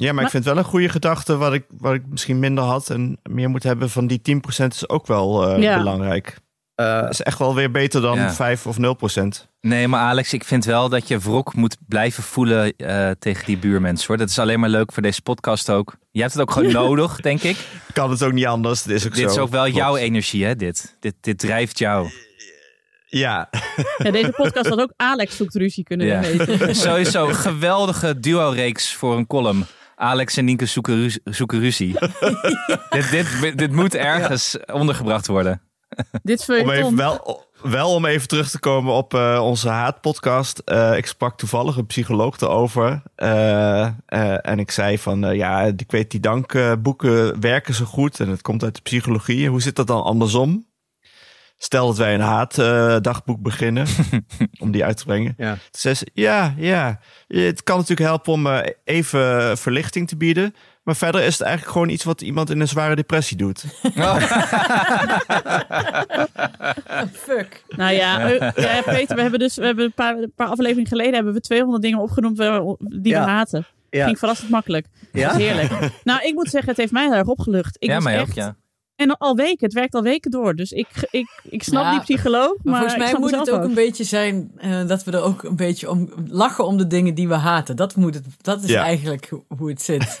Ja, maar, Maar- ik vind wel een goede gedachte wat ik, wat ik misschien minder had en meer moet hebben van die 10% is ook wel eh, Ja. belangrijk. Eh, Dat is echt wel weer beter dan Ja. 5 of 0%. Nee, maar Alex, ik vind wel dat je wrok moet blijven voelen eh, tegen die buurmensen. Hoor. Dat is alleen maar leuk voor deze podcast ook. Je hebt het ook gewoon nodig, denk ik. Kan het ook niet anders. Dit is ook Dit zo. is ook wel Klopt. jouw energie, hè? Dit. Dit, dit drijft jou. Ja, Ja, deze podcast had ook Alex zoekt ruzie kunnen Ja. heten. Sowieso geweldige duo-reeks voor een column. Alex en Nienke zoeken, ru- zoeken ruzie. dit, dit, dit moet ergens ondergebracht worden. Dit om even wel, wel om even terug te komen op eh, onze haatpodcast. Eh, ik sprak toevallig een psycholoog erover. Eh, eh, en ik zei van, ja, ik weet die dankboeken werken zo goed. En het komt uit de psychologie. Hoe zit dat dan andersom? Stel dat wij een haatdagboek beginnen, om die uit te brengen. Ja. Toen zei ze, ja, ja, het kan natuurlijk helpen om eh, even verlichting te bieden. Maar verder is het eigenlijk gewoon iets wat iemand in een zware depressie doet. Fuck. Nou ja, eh, ja, Peter, we hebben dus we hebben een, paar, een paar afleveringen geleden hebben we 200 dingen opgenoemd we- die Ja. we haten. ja. Ging verrassend makkelijk. Ja? Dat is heerlijk. Nou, ik moet zeggen, het heeft mij heel erg opgelucht. Ik ja, was mij echt, ook, ja. En al weken, het werkt al weken door. Dus ik, ik, ik snap Ja, die psycholoog, maar, Maar volgens mij moet het ook een beetje zijn eh, dat we er ook een beetje om lachen om de dingen die we haten. Dat, moet het, dat is Ja. eigenlijk ho- hoe het zit.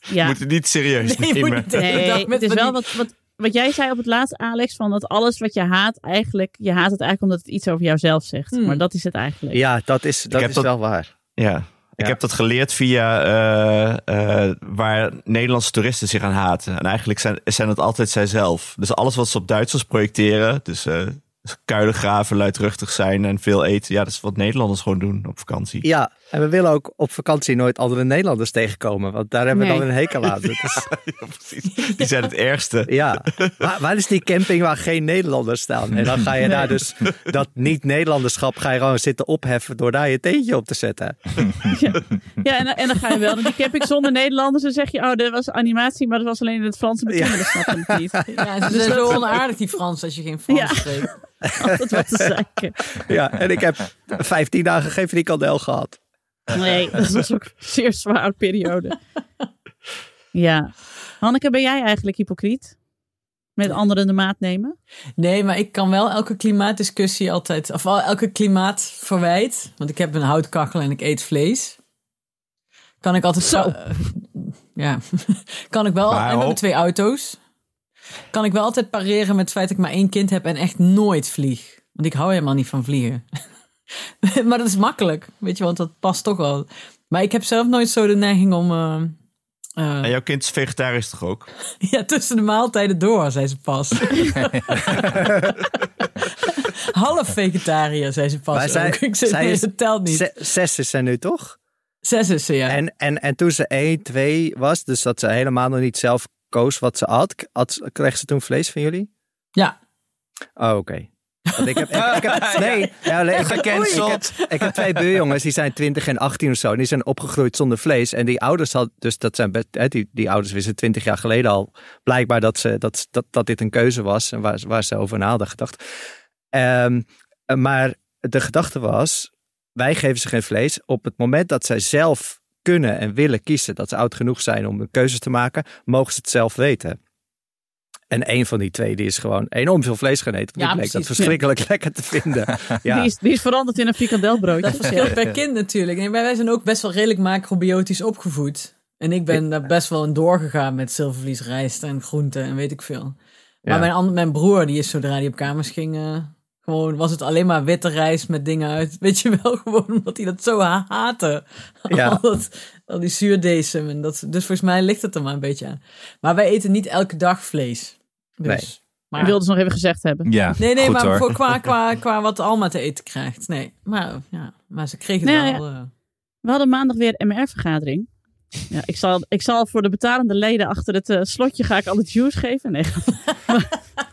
Ja. Moet het niet serieus Nee, moet nemen. niet Nee, het is wel wat, wat, wat jij zei op het laatste, Alex, van dat alles wat je haat eigenlijk, je haat het eigenlijk omdat het iets over jouzelf zegt. Hmm. Maar dat is het eigenlijk. ja, dat is, dat is dat- wel waar. Ja. Ik heb dat geleerd via eh, eh, waar Nederlandse toeristen zich aan haten. En eigenlijk zijn, zijn het altijd zijzelf. Dus alles wat ze op Duitsers projecteren, dus eh, kuilen graven, luidruchtig zijn en veel eten. Ja, dat is wat Nederlanders gewoon doen op vakantie. Ja, en we willen ook op vakantie nooit andere Nederlanders tegenkomen. Want daar hebben we Nee. dan een hekel aan. Dat is- Ja, precies. Die zijn het ergste. ja, waar, waar is die camping waar geen Nederlanders staan? En dan ga je daar dus dat niet-Nederlanderschap ga je gewoon zitten opheffen door daar je teentje op te zetten. Ja, en, en dan ga je wel naar die camping zonder Nederlanders. En zeg je, oh, dat was animatie, maar dat was alleen in het Frans. Mijn Ja. kinderen snappen het niet. Ja, ze zijn zo onaardig, die Frans, als je geen Frans Ja. spreekt. Altijd wat te zeiken. Ja, en ik heb 15 dagen geen frikandel gehad. Nee, dat was ook een zeer zware periode. Ja. Hanneke, ben jij eigenlijk hypocriet? Met anderen de maat nemen? Nee, maar ik kan wel elke klimaatdiscussie altijd, of wel elke klimaatverwijt, want ik heb een houtkachel en ik eet vlees. Kan ik altijd Zo. ja, kan ik wel, Maar en we hebben twee auto's. Kan ik wel altijd pareren met het feit dat ik maar één kind heb en echt nooit vlieg. Want ik hou helemaal niet van vliegen. maar dat is makkelijk, weet je, want dat past toch wel. Maar ik heb zelf nooit zo de neiging om. eh, eh, En jouw kind is vegetarisch toch ook? ja, tussen de maaltijden door, zei ze pas. Half vegetariër, zei ze pas. Maar zij- ook. Ik zei, zij nee, is- dat telt niet. Ze- Zes is ze nu toch? Zes is ze, ja. En, en, en toen ze 1, 2 was, dus dat ze helemaal nog niet zelf koos wat ze at, at kreeg ze toen vlees van jullie? Ja, Oh, oké. Want ik heb, ik, ik heb, nee, ja, ik, Gecanceld. ik, heb, ik heb twee buurjongens, die zijn 20 en 18 of zo. En die zijn opgegroeid zonder vlees. En die ouders had, dus dat zijn best, hè, die, die ouders wisten 20 jaar geleden al blijkbaar dat, ze, dat, dat, dat dit een keuze was. En waar, waar ze over na hadden gedacht. Ehm, maar de gedachte was, wij geven ze geen vlees. Op het moment dat zij zelf kunnen en willen kiezen, dat ze oud genoeg zijn om een keuze te maken, mogen ze het zelf weten. En een van die twee die is gewoon enorm veel vlees gaan eten. Want Ja, die bleek dat verschrikkelijk lekker te vinden. Ja. Die, is, die is veranderd in een frikandelbroodje. dat verschilt per kind natuurlijk. Maar wij zijn ook best wel redelijk macrobiotisch opgevoed. En ik ben daar best wel in doorgegaan met zilvervlies, rijst en groenten en weet ik veel. Maar Ja. mijn, mijn broer, die is zodra hij op kamers ging, eh, gewoon was het alleen maar witte rijst met dingen uit. Weet je wel, gewoon omdat hij dat zo ha- haatte. Ja. al, dat, al die zuurdesem. En dat, dus volgens mij ligt het er maar een beetje aan. Maar wij eten niet elke dag vlees. Dus, Nee. Maar Ik wilde ze nog even gezegd hebben. Ja, Nee, nee, goed maar hoor. voor, qua, qua, qua wat Alma te eten krijgt. Nee, maar, ja, maar ze kregen Nee, het wel. eh, We hadden maandag weer MR-vergadering. Ja, ik, zal, ik zal voor de betalende leden achter het eh, slotje ga ik alle juice geven. Nee,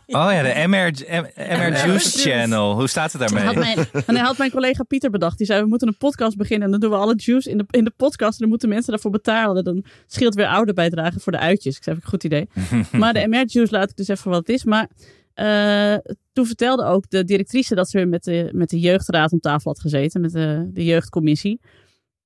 Oh ja, de MR, MR Juice Juice. Channel. Hoe staat het had daarmee? mijn, en hij had mijn collega Pieter bedacht. Die zei, we moeten een podcast beginnen. En dan doen we alle juice in de, in de podcast. En dan moeten mensen daarvoor betalen. Dan scheelt weer ouderbijdrage voor de uitjes. Ik zei, vind ik een goed idee. maar de MR-juice laat ik dus even wat het is. Maar eh, toen vertelde ook de directrice dat ze weer met de, met de jeugdraad om tafel had gezeten. Met de, de jeugdcommissie.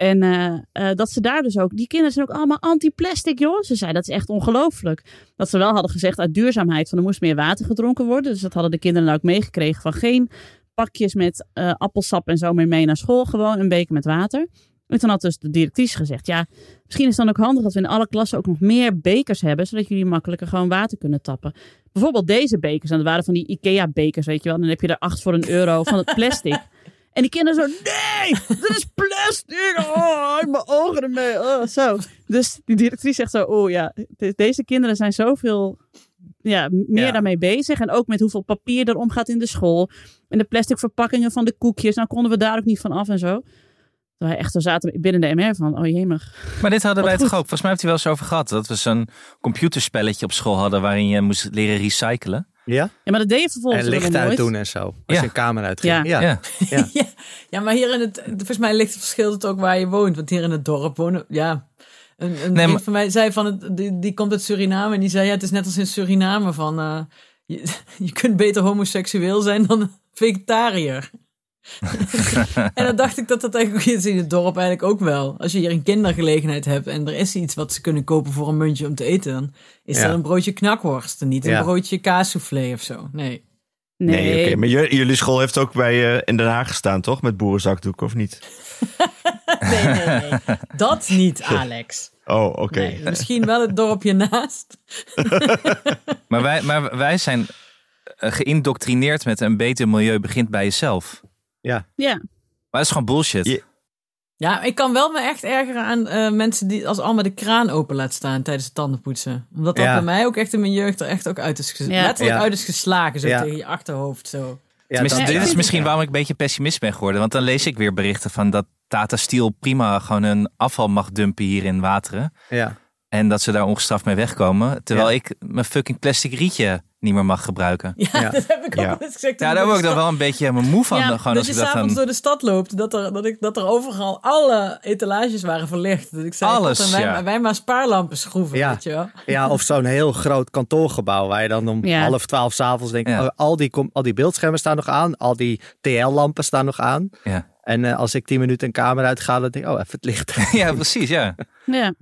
En eh, eh, dat ze daar dus ook... Die kinderen zijn ook allemaal anti-plastic, joh. Ze zei, dat is echt ongelooflijk. Dat ze wel hadden gezegd uit duurzaamheid... van er moest meer water gedronken worden. Dus dat hadden de kinderen dan ook meegekregen van geen pakjes met eh, appelsap en zo meer mee naar school. Gewoon een beker met water. En toen had dus de directrice gezegd, ja, misschien is het dan ook handig dat we in alle klassen ook nog meer bekers hebben, zodat jullie makkelijker gewoon water kunnen tappen. Bijvoorbeeld deze bekers, en dat waren van die Ikea-bekers, weet je wel. Dan heb je er acht voor een euro van het plastic. En die kinderen zo, nee, dit is plastic. Oh, ik mijn ogen ermee. Oh, zo. Dus die directrice zegt zo, oh ja, de- deze kinderen zijn zoveel ja, meer Ja. daarmee bezig. En ook met hoeveel papier er omgaat in de school. En de plastic verpakkingen van de koekjes. Nou konden we daar ook niet van af en zo. Terwijl echt, zo zaten binnen de MR van, oh jemig. Maar dit hadden wij toch ook? Volgens mij heeft hij wel eens over gehad. Dat we zo'n computerspelletje op school hadden waarin je moest leren recyclen. Ja? Ja, maar dat deed je vervolgens En licht nooit. uitdoen en zo. Als Ja. je een kamer uitging. Ja. Ja. Ja. Ja. maar hier in het, volgens mij ligt het verschil het ook waar je woont. Want hier in het dorp wonen, ja. Een, een Nee, vriend maar- van mij zei van, het, die, die komt uit Suriname. En die zei, ja, het is net als in Suriname van, eh, je, je kunt beter homoseksueel zijn dan vegetariër. en dan dacht ik dat dat eigenlijk is in het dorp eigenlijk ook wel. Als je hier een kindergelegenheid hebt en er is iets wat ze kunnen kopen voor een muntje om te eten, dan is Ja. dat een broodje knakworst en niet Ja. een broodje kaassoufflé of zo. Nee. Nee, Nee, oké. Maar jullie school heeft ook bij eh, in Den Haag gestaan, toch? Met boerenzakdoek, of niet? Nee, nee, nee. Dat niet, Alex. Oh, oké. Nee, misschien wel het dorpje naast. Maar wij, maar wij zijn eh, geïndoctrineerd met een beter milieu begint bij jezelf. Ja. Maar dat is gewoon bullshit. Ja. Ja, ik kan wel me echt ergeren aan eh, mensen die als allemaal de kraan open laat staan tijdens het tandenpoetsen. Omdat dat Ja. bij mij ook echt in mijn jeugd er echt ook uit is Ja. letterlijk Ja. uit is geslagen, zo Ja. tegen je achterhoofd zo. Tenminste, ik dit is misschien waarom ik een beetje pessimist ben geworden. Want dan lees ik weer berichten van dat Tata Steel prima gewoon een afval mag dumpen hier in Wateren. ja. En dat ze daar ongestraft mee wegkomen. Terwijl Ja. ik mijn fucking plastic rietje niet meer mag gebruiken. Ja, Ja. dat heb ik ook Ja. wel eens gezegd. Ja, daar word ik dan wel een beetje helemaal moe van. Ja, dan gewoon dat als je s'avonds dan... door de stad loopt, dat er, dat, ik, dat er overal alle etalages waren verlicht. Dat ik zei, Alles, en wij, ja. wij maar spaarlampen schroeven, Ja. weet je wel. Ja, of zo'n heel groot kantoorgebouw waar je dan om Ja. half twaalf s'avonds denkt, Ja. oh, al, die, kom- al die beeldschermen staan nog aan, al die TL-lampen staan nog aan. Ja. En eh, als ik tien minuten een kamer uitga, dan denk ik, oh, even het licht. ja, precies, ja. Ja.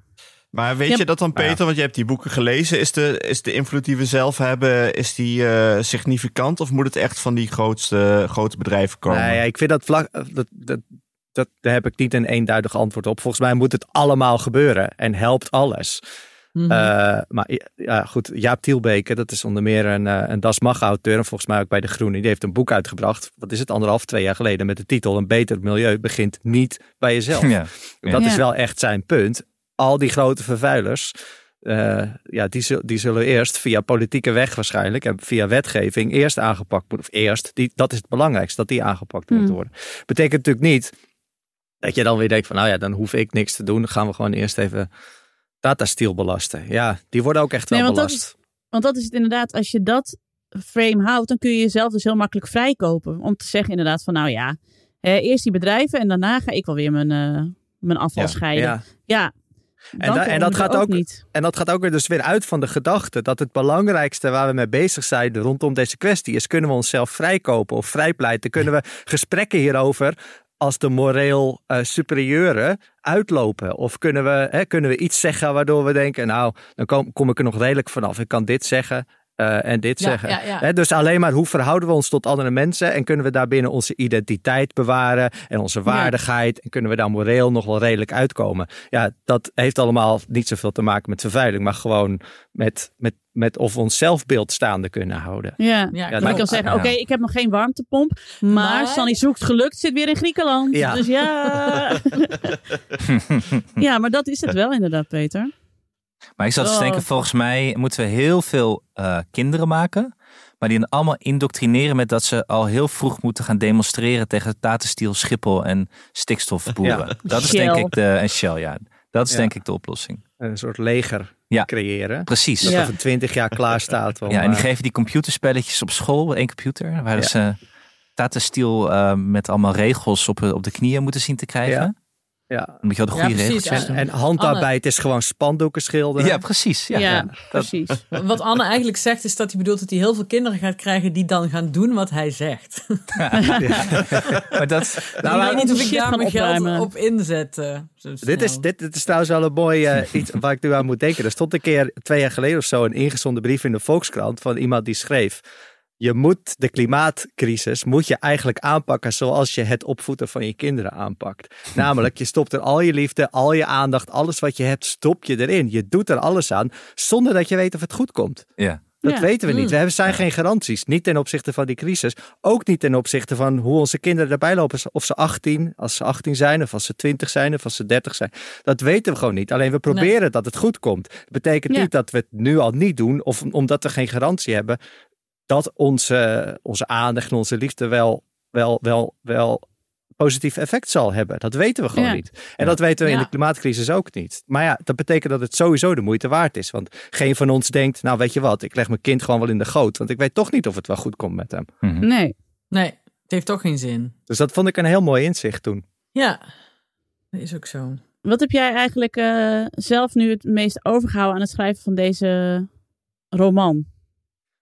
Maar weet Ja, je dat dan, ja. Peter? Want je hebt die boeken gelezen. Is de, is de invloed die we zelf hebben, is die eh, significant? Of moet het echt van die grootste, grote bedrijven komen? Nee, ja, ik vind dat vlak, eh, dat, dat, dat, daar heb ik niet een eenduidig antwoord op. Volgens mij moet het allemaal gebeuren en helpt alles. Mhm. Eh, maar ja, goed, Jaap Tielbeke, dat is onder meer een, een Das Mag auteur en volgens mij ook bij De Groene. Die heeft een boek uitgebracht, wat is het, anderhalf, twee jaar geleden, met de titel Een beter milieu begint niet bij jezelf. ja. Dat Ja. is wel echt zijn punt. Al die grote vervuilers, eh, ja, die, die zullen eerst via politieke weg waarschijnlijk en via wetgeving eerst aangepakt moeten. Of eerst, die, dat is het belangrijkste, dat die aangepakt Hmm. moeten worden. Betekent natuurlijk niet dat je dan weer denkt van, nou ja, dan hoef ik niks te doen. Dan gaan we gewoon eerst even datastiel belasten. Ja, die worden ook echt wel dat belast. Want dat is het inderdaad, als je dat frame houdt, dan kun je jezelf dus heel makkelijk vrijkopen. Om te zeggen inderdaad van, nou ja, eh, eerst die bedrijven en daarna ga ik wel weer mijn, eh, mijn afval Ja, scheiden. Ja, ja. En da- en dat gaat ook-. En dat gaat ook weer dus weer uit van de gedachte dat het belangrijkste waar we mee bezig zijn rondom deze kwestie is: kunnen we onszelf vrijkopen of vrijpleiten? Kunnen we gesprekken hierover als de moreel eh, superieure uitlopen? Of kunnen we, hè, kunnen we iets zeggen waardoor we denken: nou, dan kom, kom ik er nog redelijk vanaf. Ik kan dit zeggen. Eh, en dit Ja, zeggen. ja, ja. Hè, dus alleen maar hoe verhouden we ons tot andere mensen en kunnen we daarbinnen onze identiteit bewaren en onze waardigheid en kunnen we daar moreel nog wel redelijk uitkomen. Ja, dat heeft allemaal niet zoveel te maken met vervuiling, maar gewoon met, met, met of we ons zelfbeeld staande kunnen houden. Ja. Ja, Maar je kan zeggen, Ja. oké, ik heb nog geen warmtepomp, maar, Maar- Sanny zoekt gelukt, zit weer in Griekenland. Ja. Dus ja. ja, maar dat is het wel inderdaad, Peter. Maar ik zat te Oh. denken, volgens mij moeten we heel veel eh, kinderen maken. Maar die dan allemaal indoctrineren met dat ze al heel vroeg moeten gaan demonstreren tegen Tatenstiel, Schiphol en stikstofboeren. Ja. Dat is Shell. denk ik de, en Shell, ja. Dat is Ja. denk ik de oplossing. Een soort leger Ja. creëren. Precies. Dat Ja. over twintig jaar klaar staat. om, Ja, en die eh, geven die computerspelletjes op school, één computer, waar Ja. ze Tata Steel eh, met allemaal regels op, op de knieën moeten zien te krijgen. Ja. moet je wel de goede Ja. doen. En handarbeid is gewoon spandoeken schilderen. Ja, precies. Ja. Precies. Wat Anne eigenlijk zegt, is dat hij bedoelt dat hij heel veel kinderen gaat krijgen die dan gaan doen wat hij zegt. Maar dat, Nou, ik weet niet of ik daar mijn geld opruimen. op inzet. Dit is, dit, dit is trouwens wel een mooi eh, iets waar ik nu aan moet denken. Er stond een keer twee jaar geleden of zo een ingezonden brief in de Volkskrant van iemand die schreef. Je moet de klimaatcrisis moet je eigenlijk aanpakken zoals je het opvoeden van je kinderen aanpakt. Namelijk, je stopt er al je liefde, al je aandacht, alles wat je hebt, stop je erin. Je doet er alles aan zonder dat je weet of het goed komt. ja. Dat Ja. weten we niet. Mm. We hebben zijn geen garanties. Niet ten opzichte van die crisis. Ook niet ten opzichte van hoe onze kinderen erbij lopen. Of ze 18, als ze 18 zijn, of als ze 20 zijn, of als ze 30 zijn. Dat weten we gewoon niet. Alleen we proberen dat het goed komt. Dat betekent Ja. niet dat we het nu al niet doen. Of omdat we geen garantie hebben. Dat onze, onze aandacht en onze liefde wel, wel, wel, wel positief effect zal hebben. Dat weten we gewoon Ja. niet. En dat weten we in Ja. de klimaatcrisis ook niet. Maar ja, dat betekent dat het sowieso de moeite waard is. Want geen van ons denkt, nou weet je wat, ik leg mijn kind gewoon wel in de goot. Want ik weet toch niet of het wel goed komt met hem. Mhm. Nee. Nee, het heeft toch geen zin. Dus dat vond ik een heel mooi inzicht toen. Ja, dat is ook zo. Wat heb jij eigenlijk eh, zelf nu het meest overgehouden aan het schrijven van deze roman?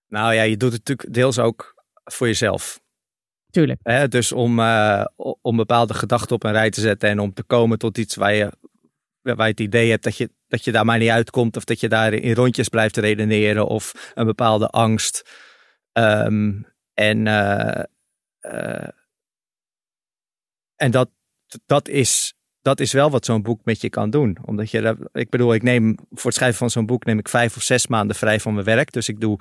Nou ja, je doet het natuurlijk deels ook voor jezelf. Tuurlijk. Hè? Dus om, eh, om bepaalde gedachten op een rij te zetten en om te komen tot iets waar je, waar je het idee hebt dat je, dat je daar maar niet uitkomt. Of dat je daar in rondjes blijft redeneren of een bepaalde angst. Ehm, en eh, eh, en dat, dat, is, dat is wel wat zo'n boek met je kan doen. Omdat je, ik bedoel, ik neem voor het schrijven van zo'n boek neem ik vijf of zes maanden vrij van mijn werk. Dus ik doe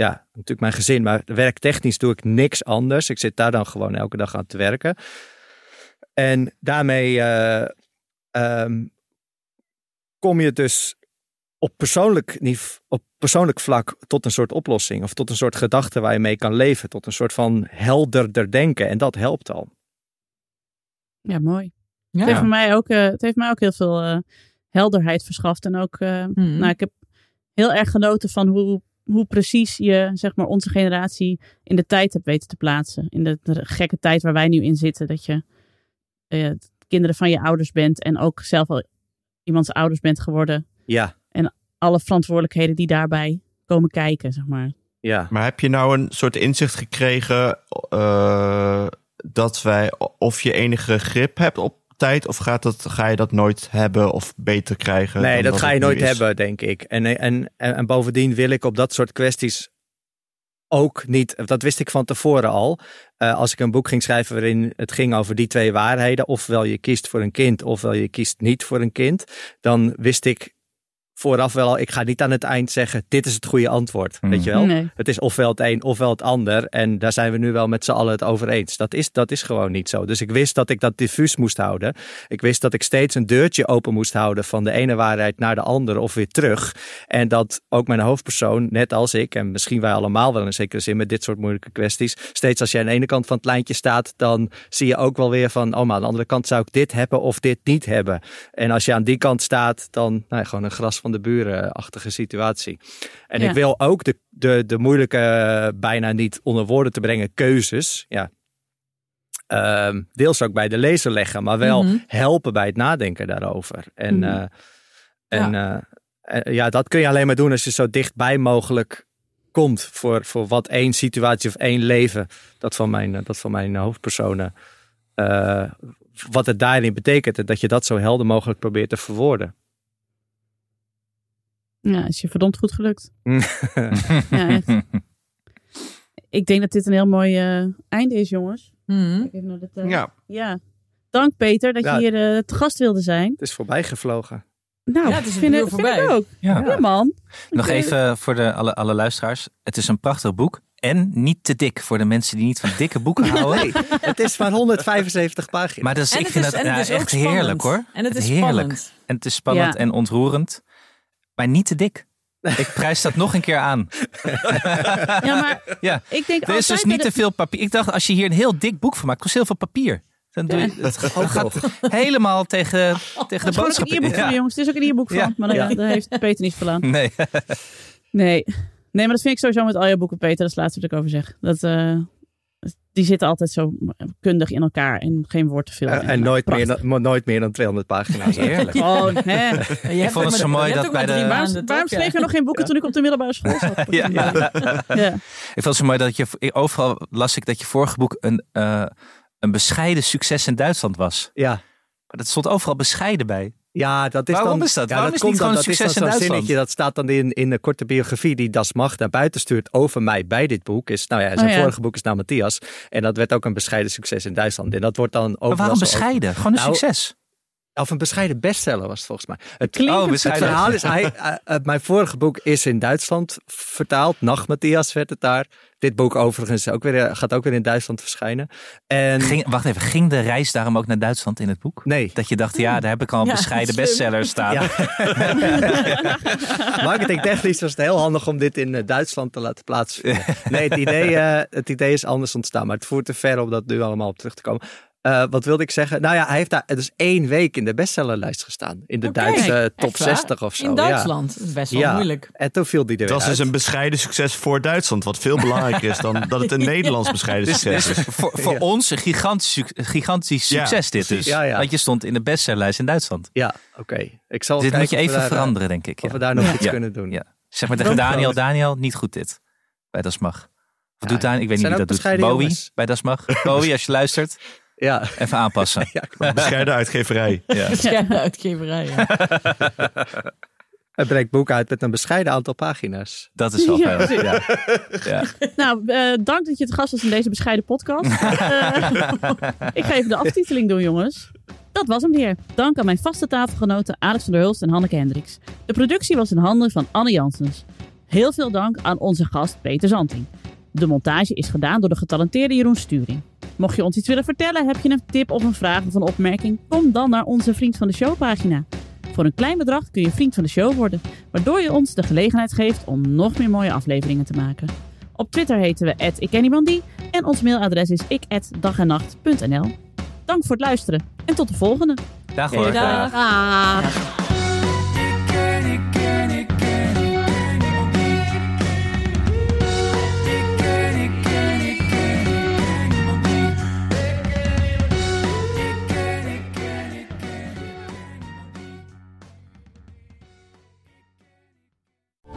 ja, natuurlijk mijn gezin, maar werktechnisch doe ik niks anders. Ik zit daar dan gewoon elke dag aan te werken. En daarmee eh, ehm, kom je dus op persoonlijk, op persoonlijk vlak tot een soort oplossing of tot een soort gedachte waar je mee kan leven, tot een soort van helderder denken. En dat helpt al. Ja, mooi. Ja. Het, heeft mij ook, eh, het heeft mij ook heel veel eh, helderheid verschaft. En ook, eh, Mhm. nou, ik heb heel erg genoten van hoe, hoe precies je, zeg maar, onze generatie in de tijd hebt weten te plaatsen. In de, de gekke tijd waar wij nu in zitten. Dat je eh, kinderen van je ouders bent en ook zelf al iemands ouders bent geworden. Ja, Alle verantwoordelijkheden die daarbij komen kijken, zeg maar. ja. Maar heb je nou een soort inzicht gekregen eh, dat wij, of je enige grip hebt op tijd, of gaat dat, ga je dat nooit hebben of beter krijgen? Nee, dat ga je nooit is? hebben, denk ik. En, en, en, en bovendien wil ik op dat soort kwesties ook niet, dat wist ik van tevoren al. Eh, als ik een boek ging schrijven waarin het ging over die twee waarheden, ofwel je kiest voor een kind, ofwel je kiest niet voor een kind, dan wist ik vooraf wel al, ik ga niet aan het eind zeggen, dit is het goede antwoord. Hmm. Weet je wel? Nee. Het is ofwel het een ofwel het ander. En daar zijn we nu wel met z'n allen het over eens. Dat is, dat is gewoon niet zo. Dus ik wist dat ik dat diffuus moest houden. Ik wist dat ik steeds een deurtje open moest houden van de ene waarheid naar de andere of weer terug. En dat ook mijn hoofdpersoon, net als ik, en misschien wij allemaal wel in zekere zin met dit soort moeilijke kwesties, steeds als je aan de ene kant van het lijntje staat, dan zie je ook wel weer van, oh maar aan de andere kant zou ik dit hebben of dit niet hebben. En als je aan die kant staat, dan nou, ja, gewoon een gras van de buren-achtige situatie. En Ja. ik wil ook de, de, de moeilijke, eh, bijna niet onder woorden te brengen, keuzes. Ja. Ehm, deels ook bij de lezer leggen, maar wel Mhm. helpen bij het nadenken daarover. En, Mhm. eh, en ja. ja, dat kun je alleen maar doen als je zo dichtbij mogelijk komt voor, voor wat één situatie of één leven, dat van mijn, eh, dat van mijn hoofdpersonen, eh, wat het daarin betekent. En dat je dat zo helder mogelijk probeert te verwoorden. Ja, is je verdomd goed gelukt. Ja, echt. Ik denk dat dit een heel mooi eh, einde is, jongens. Mhm. Kijk even naar de tijd. Ja, Ja. Dank Peter dat Ja. je hier eh, te gast wilde zijn. Het is voorbij gevlogen. Nou, Ja, het is een vind, vind ik ook. Ja. Ja, man. Nog eh, even voor de, alle, alle luisteraars. Het is een prachtig boek. En niet te dik voor de mensen die niet van dikke boeken houden. Nee, het is maar 175 pagina's. Maar dat is, En ik vind is- dat echt heerlijk hoor. En het is heerlijk. spannend. En het is spannend Ja. en ontroerend. Maar niet te dik. Ik prijs dat nog een keer aan. Ja, maar Ja. ik denk Er is dus niet te veel papier. Ik dacht, als je hier een heel dik boek van maakt, kost heel veel papier. Dan doe je, het gaat helemaal tegen, tegen de Het is ook een boodschap. e-book van, jongens. Het is ook een e-book van. Maar daar heeft Peter niet veel aan. Nee. Nee. Nee, maar dat vind ik sowieso met al je boeken, Peter. Dat is laatste wat ik over zeg. Dat, eh, die zitten altijd zo kundig in elkaar en geen woord te veel. Eh, en nooit meer, dan, nooit meer dan 200 pagina's. Heerlijk. Gewoon, hè. Je hebt vond het zo mooi dat bij de- Waarom, schreef je nog geen boeken toen ik op de middelbare school zat? Ja. Ja. Ik vond het zo mooi dat je overal las ik dat je vorige boek een, eh, een bescheiden succes in Duitsland was. Ja. Maar dat stond overal bescheiden bij. Ja, dat is Waarom dan, is dat? Ja, Waarom dat is niet komt dan, gewoon dat is dan succes in zo'n Duitsland? zinnetje, dat staat dan in, in de korte biografie die Das Mag naar buiten stuurt over mij bij dit boek. Is, nou ja, zijn Oh ja. vorige boek is naar Matthias. En dat werd ook een bescheiden succes in Duitsland. En dat wordt dan Maar overal waarom zo bescheiden? Gewoon een Nou, succes. Of een bescheiden bestseller was het volgens mij. Het, Klinkt Oh, het- verhaal is, hij, eh, eh, mijn vorige boek is in Duitsland vertaald. Nacht Matthias werd het daar. Dit boek overigens ook weer, eh, gaat ook weer in Duitsland verschijnen. En Ging, wacht even, ging de reis daarom ook naar Duitsland in het boek? nee, Dat je dacht, ja, daar heb ik al een Ja, bescheiden bestseller staan. Ja. Marketingtechnisch was het heel handig om dit in Duitsland te laten plaatsvinden. Nee, het idee, het idee is anders ontstaan, maar het voert te ver om dat nu allemaal op terug te komen. Eh, wat wilde ik zeggen? Nou ja, hij heeft daar dus één week in de bestsellerlijst gestaan. In de. Duitse top waar? 60 of zo. In Duitsland. Dat is best wel Ja. moeilijk. Ja. En toen viel die er dat was dus een bescheiden succes voor Duitsland. Wat veel belangrijker is dan dat het een Nederlands bescheiden Dus, succes dus is. voor, voor Ja. ons een gigantisch, gigantisch Ja, succes dit dus. Ja, ja. Want je stond in de bestsellerlijst in Duitsland. Ja, oké. Ik zal dit moet je even daar, eh, veranderen, denk ik. Of Ja. we daar nog iets Ja. kunnen doen. Ja. Zeg maar tegen Daniel. Daniel, niet goed dit. Bij Das Mag. Of Ja, doet Daniel, ik weet niet wie dat doet. Bowie bij Das Mag. Bowie, als je luistert, Ja. even aanpassen. ja. Bescheiden uitgeverij. Ja. Bescheiden uitgeverij. Ja. Hij brengt boek uit met een bescheiden aantal pagina's. Dat is wel Ja. Ja. Ja. Nou, eh, dank dat je te gast was in deze bescheiden podcast. Eh, ik ga even de aftiteling doen, jongens. Dat was hem weer. Dank aan mijn vaste tafelgenoten Alex van der Hulst en Hanneke Hendricks. De productie was in handen van Anne Janssens. Heel veel dank aan onze gast Peter Zanting. De montage is gedaan door de getalenteerde Jeroen Sturing. Mocht je ons iets willen vertellen, heb je een tip of een vraag of een opmerking, kom dan naar onze Vriend van de Show pagina. Voor een klein bedrag kun je vriend van de show worden, waardoor je ons de gelegenheid geeft om nog meer mooie afleveringen te maken. Op Twitter heten we @ikkenniemandie en ons mailadres is ik@dagennacht.nl. Dank voor het luisteren en tot de volgende. Dag hoor. dag. Dag.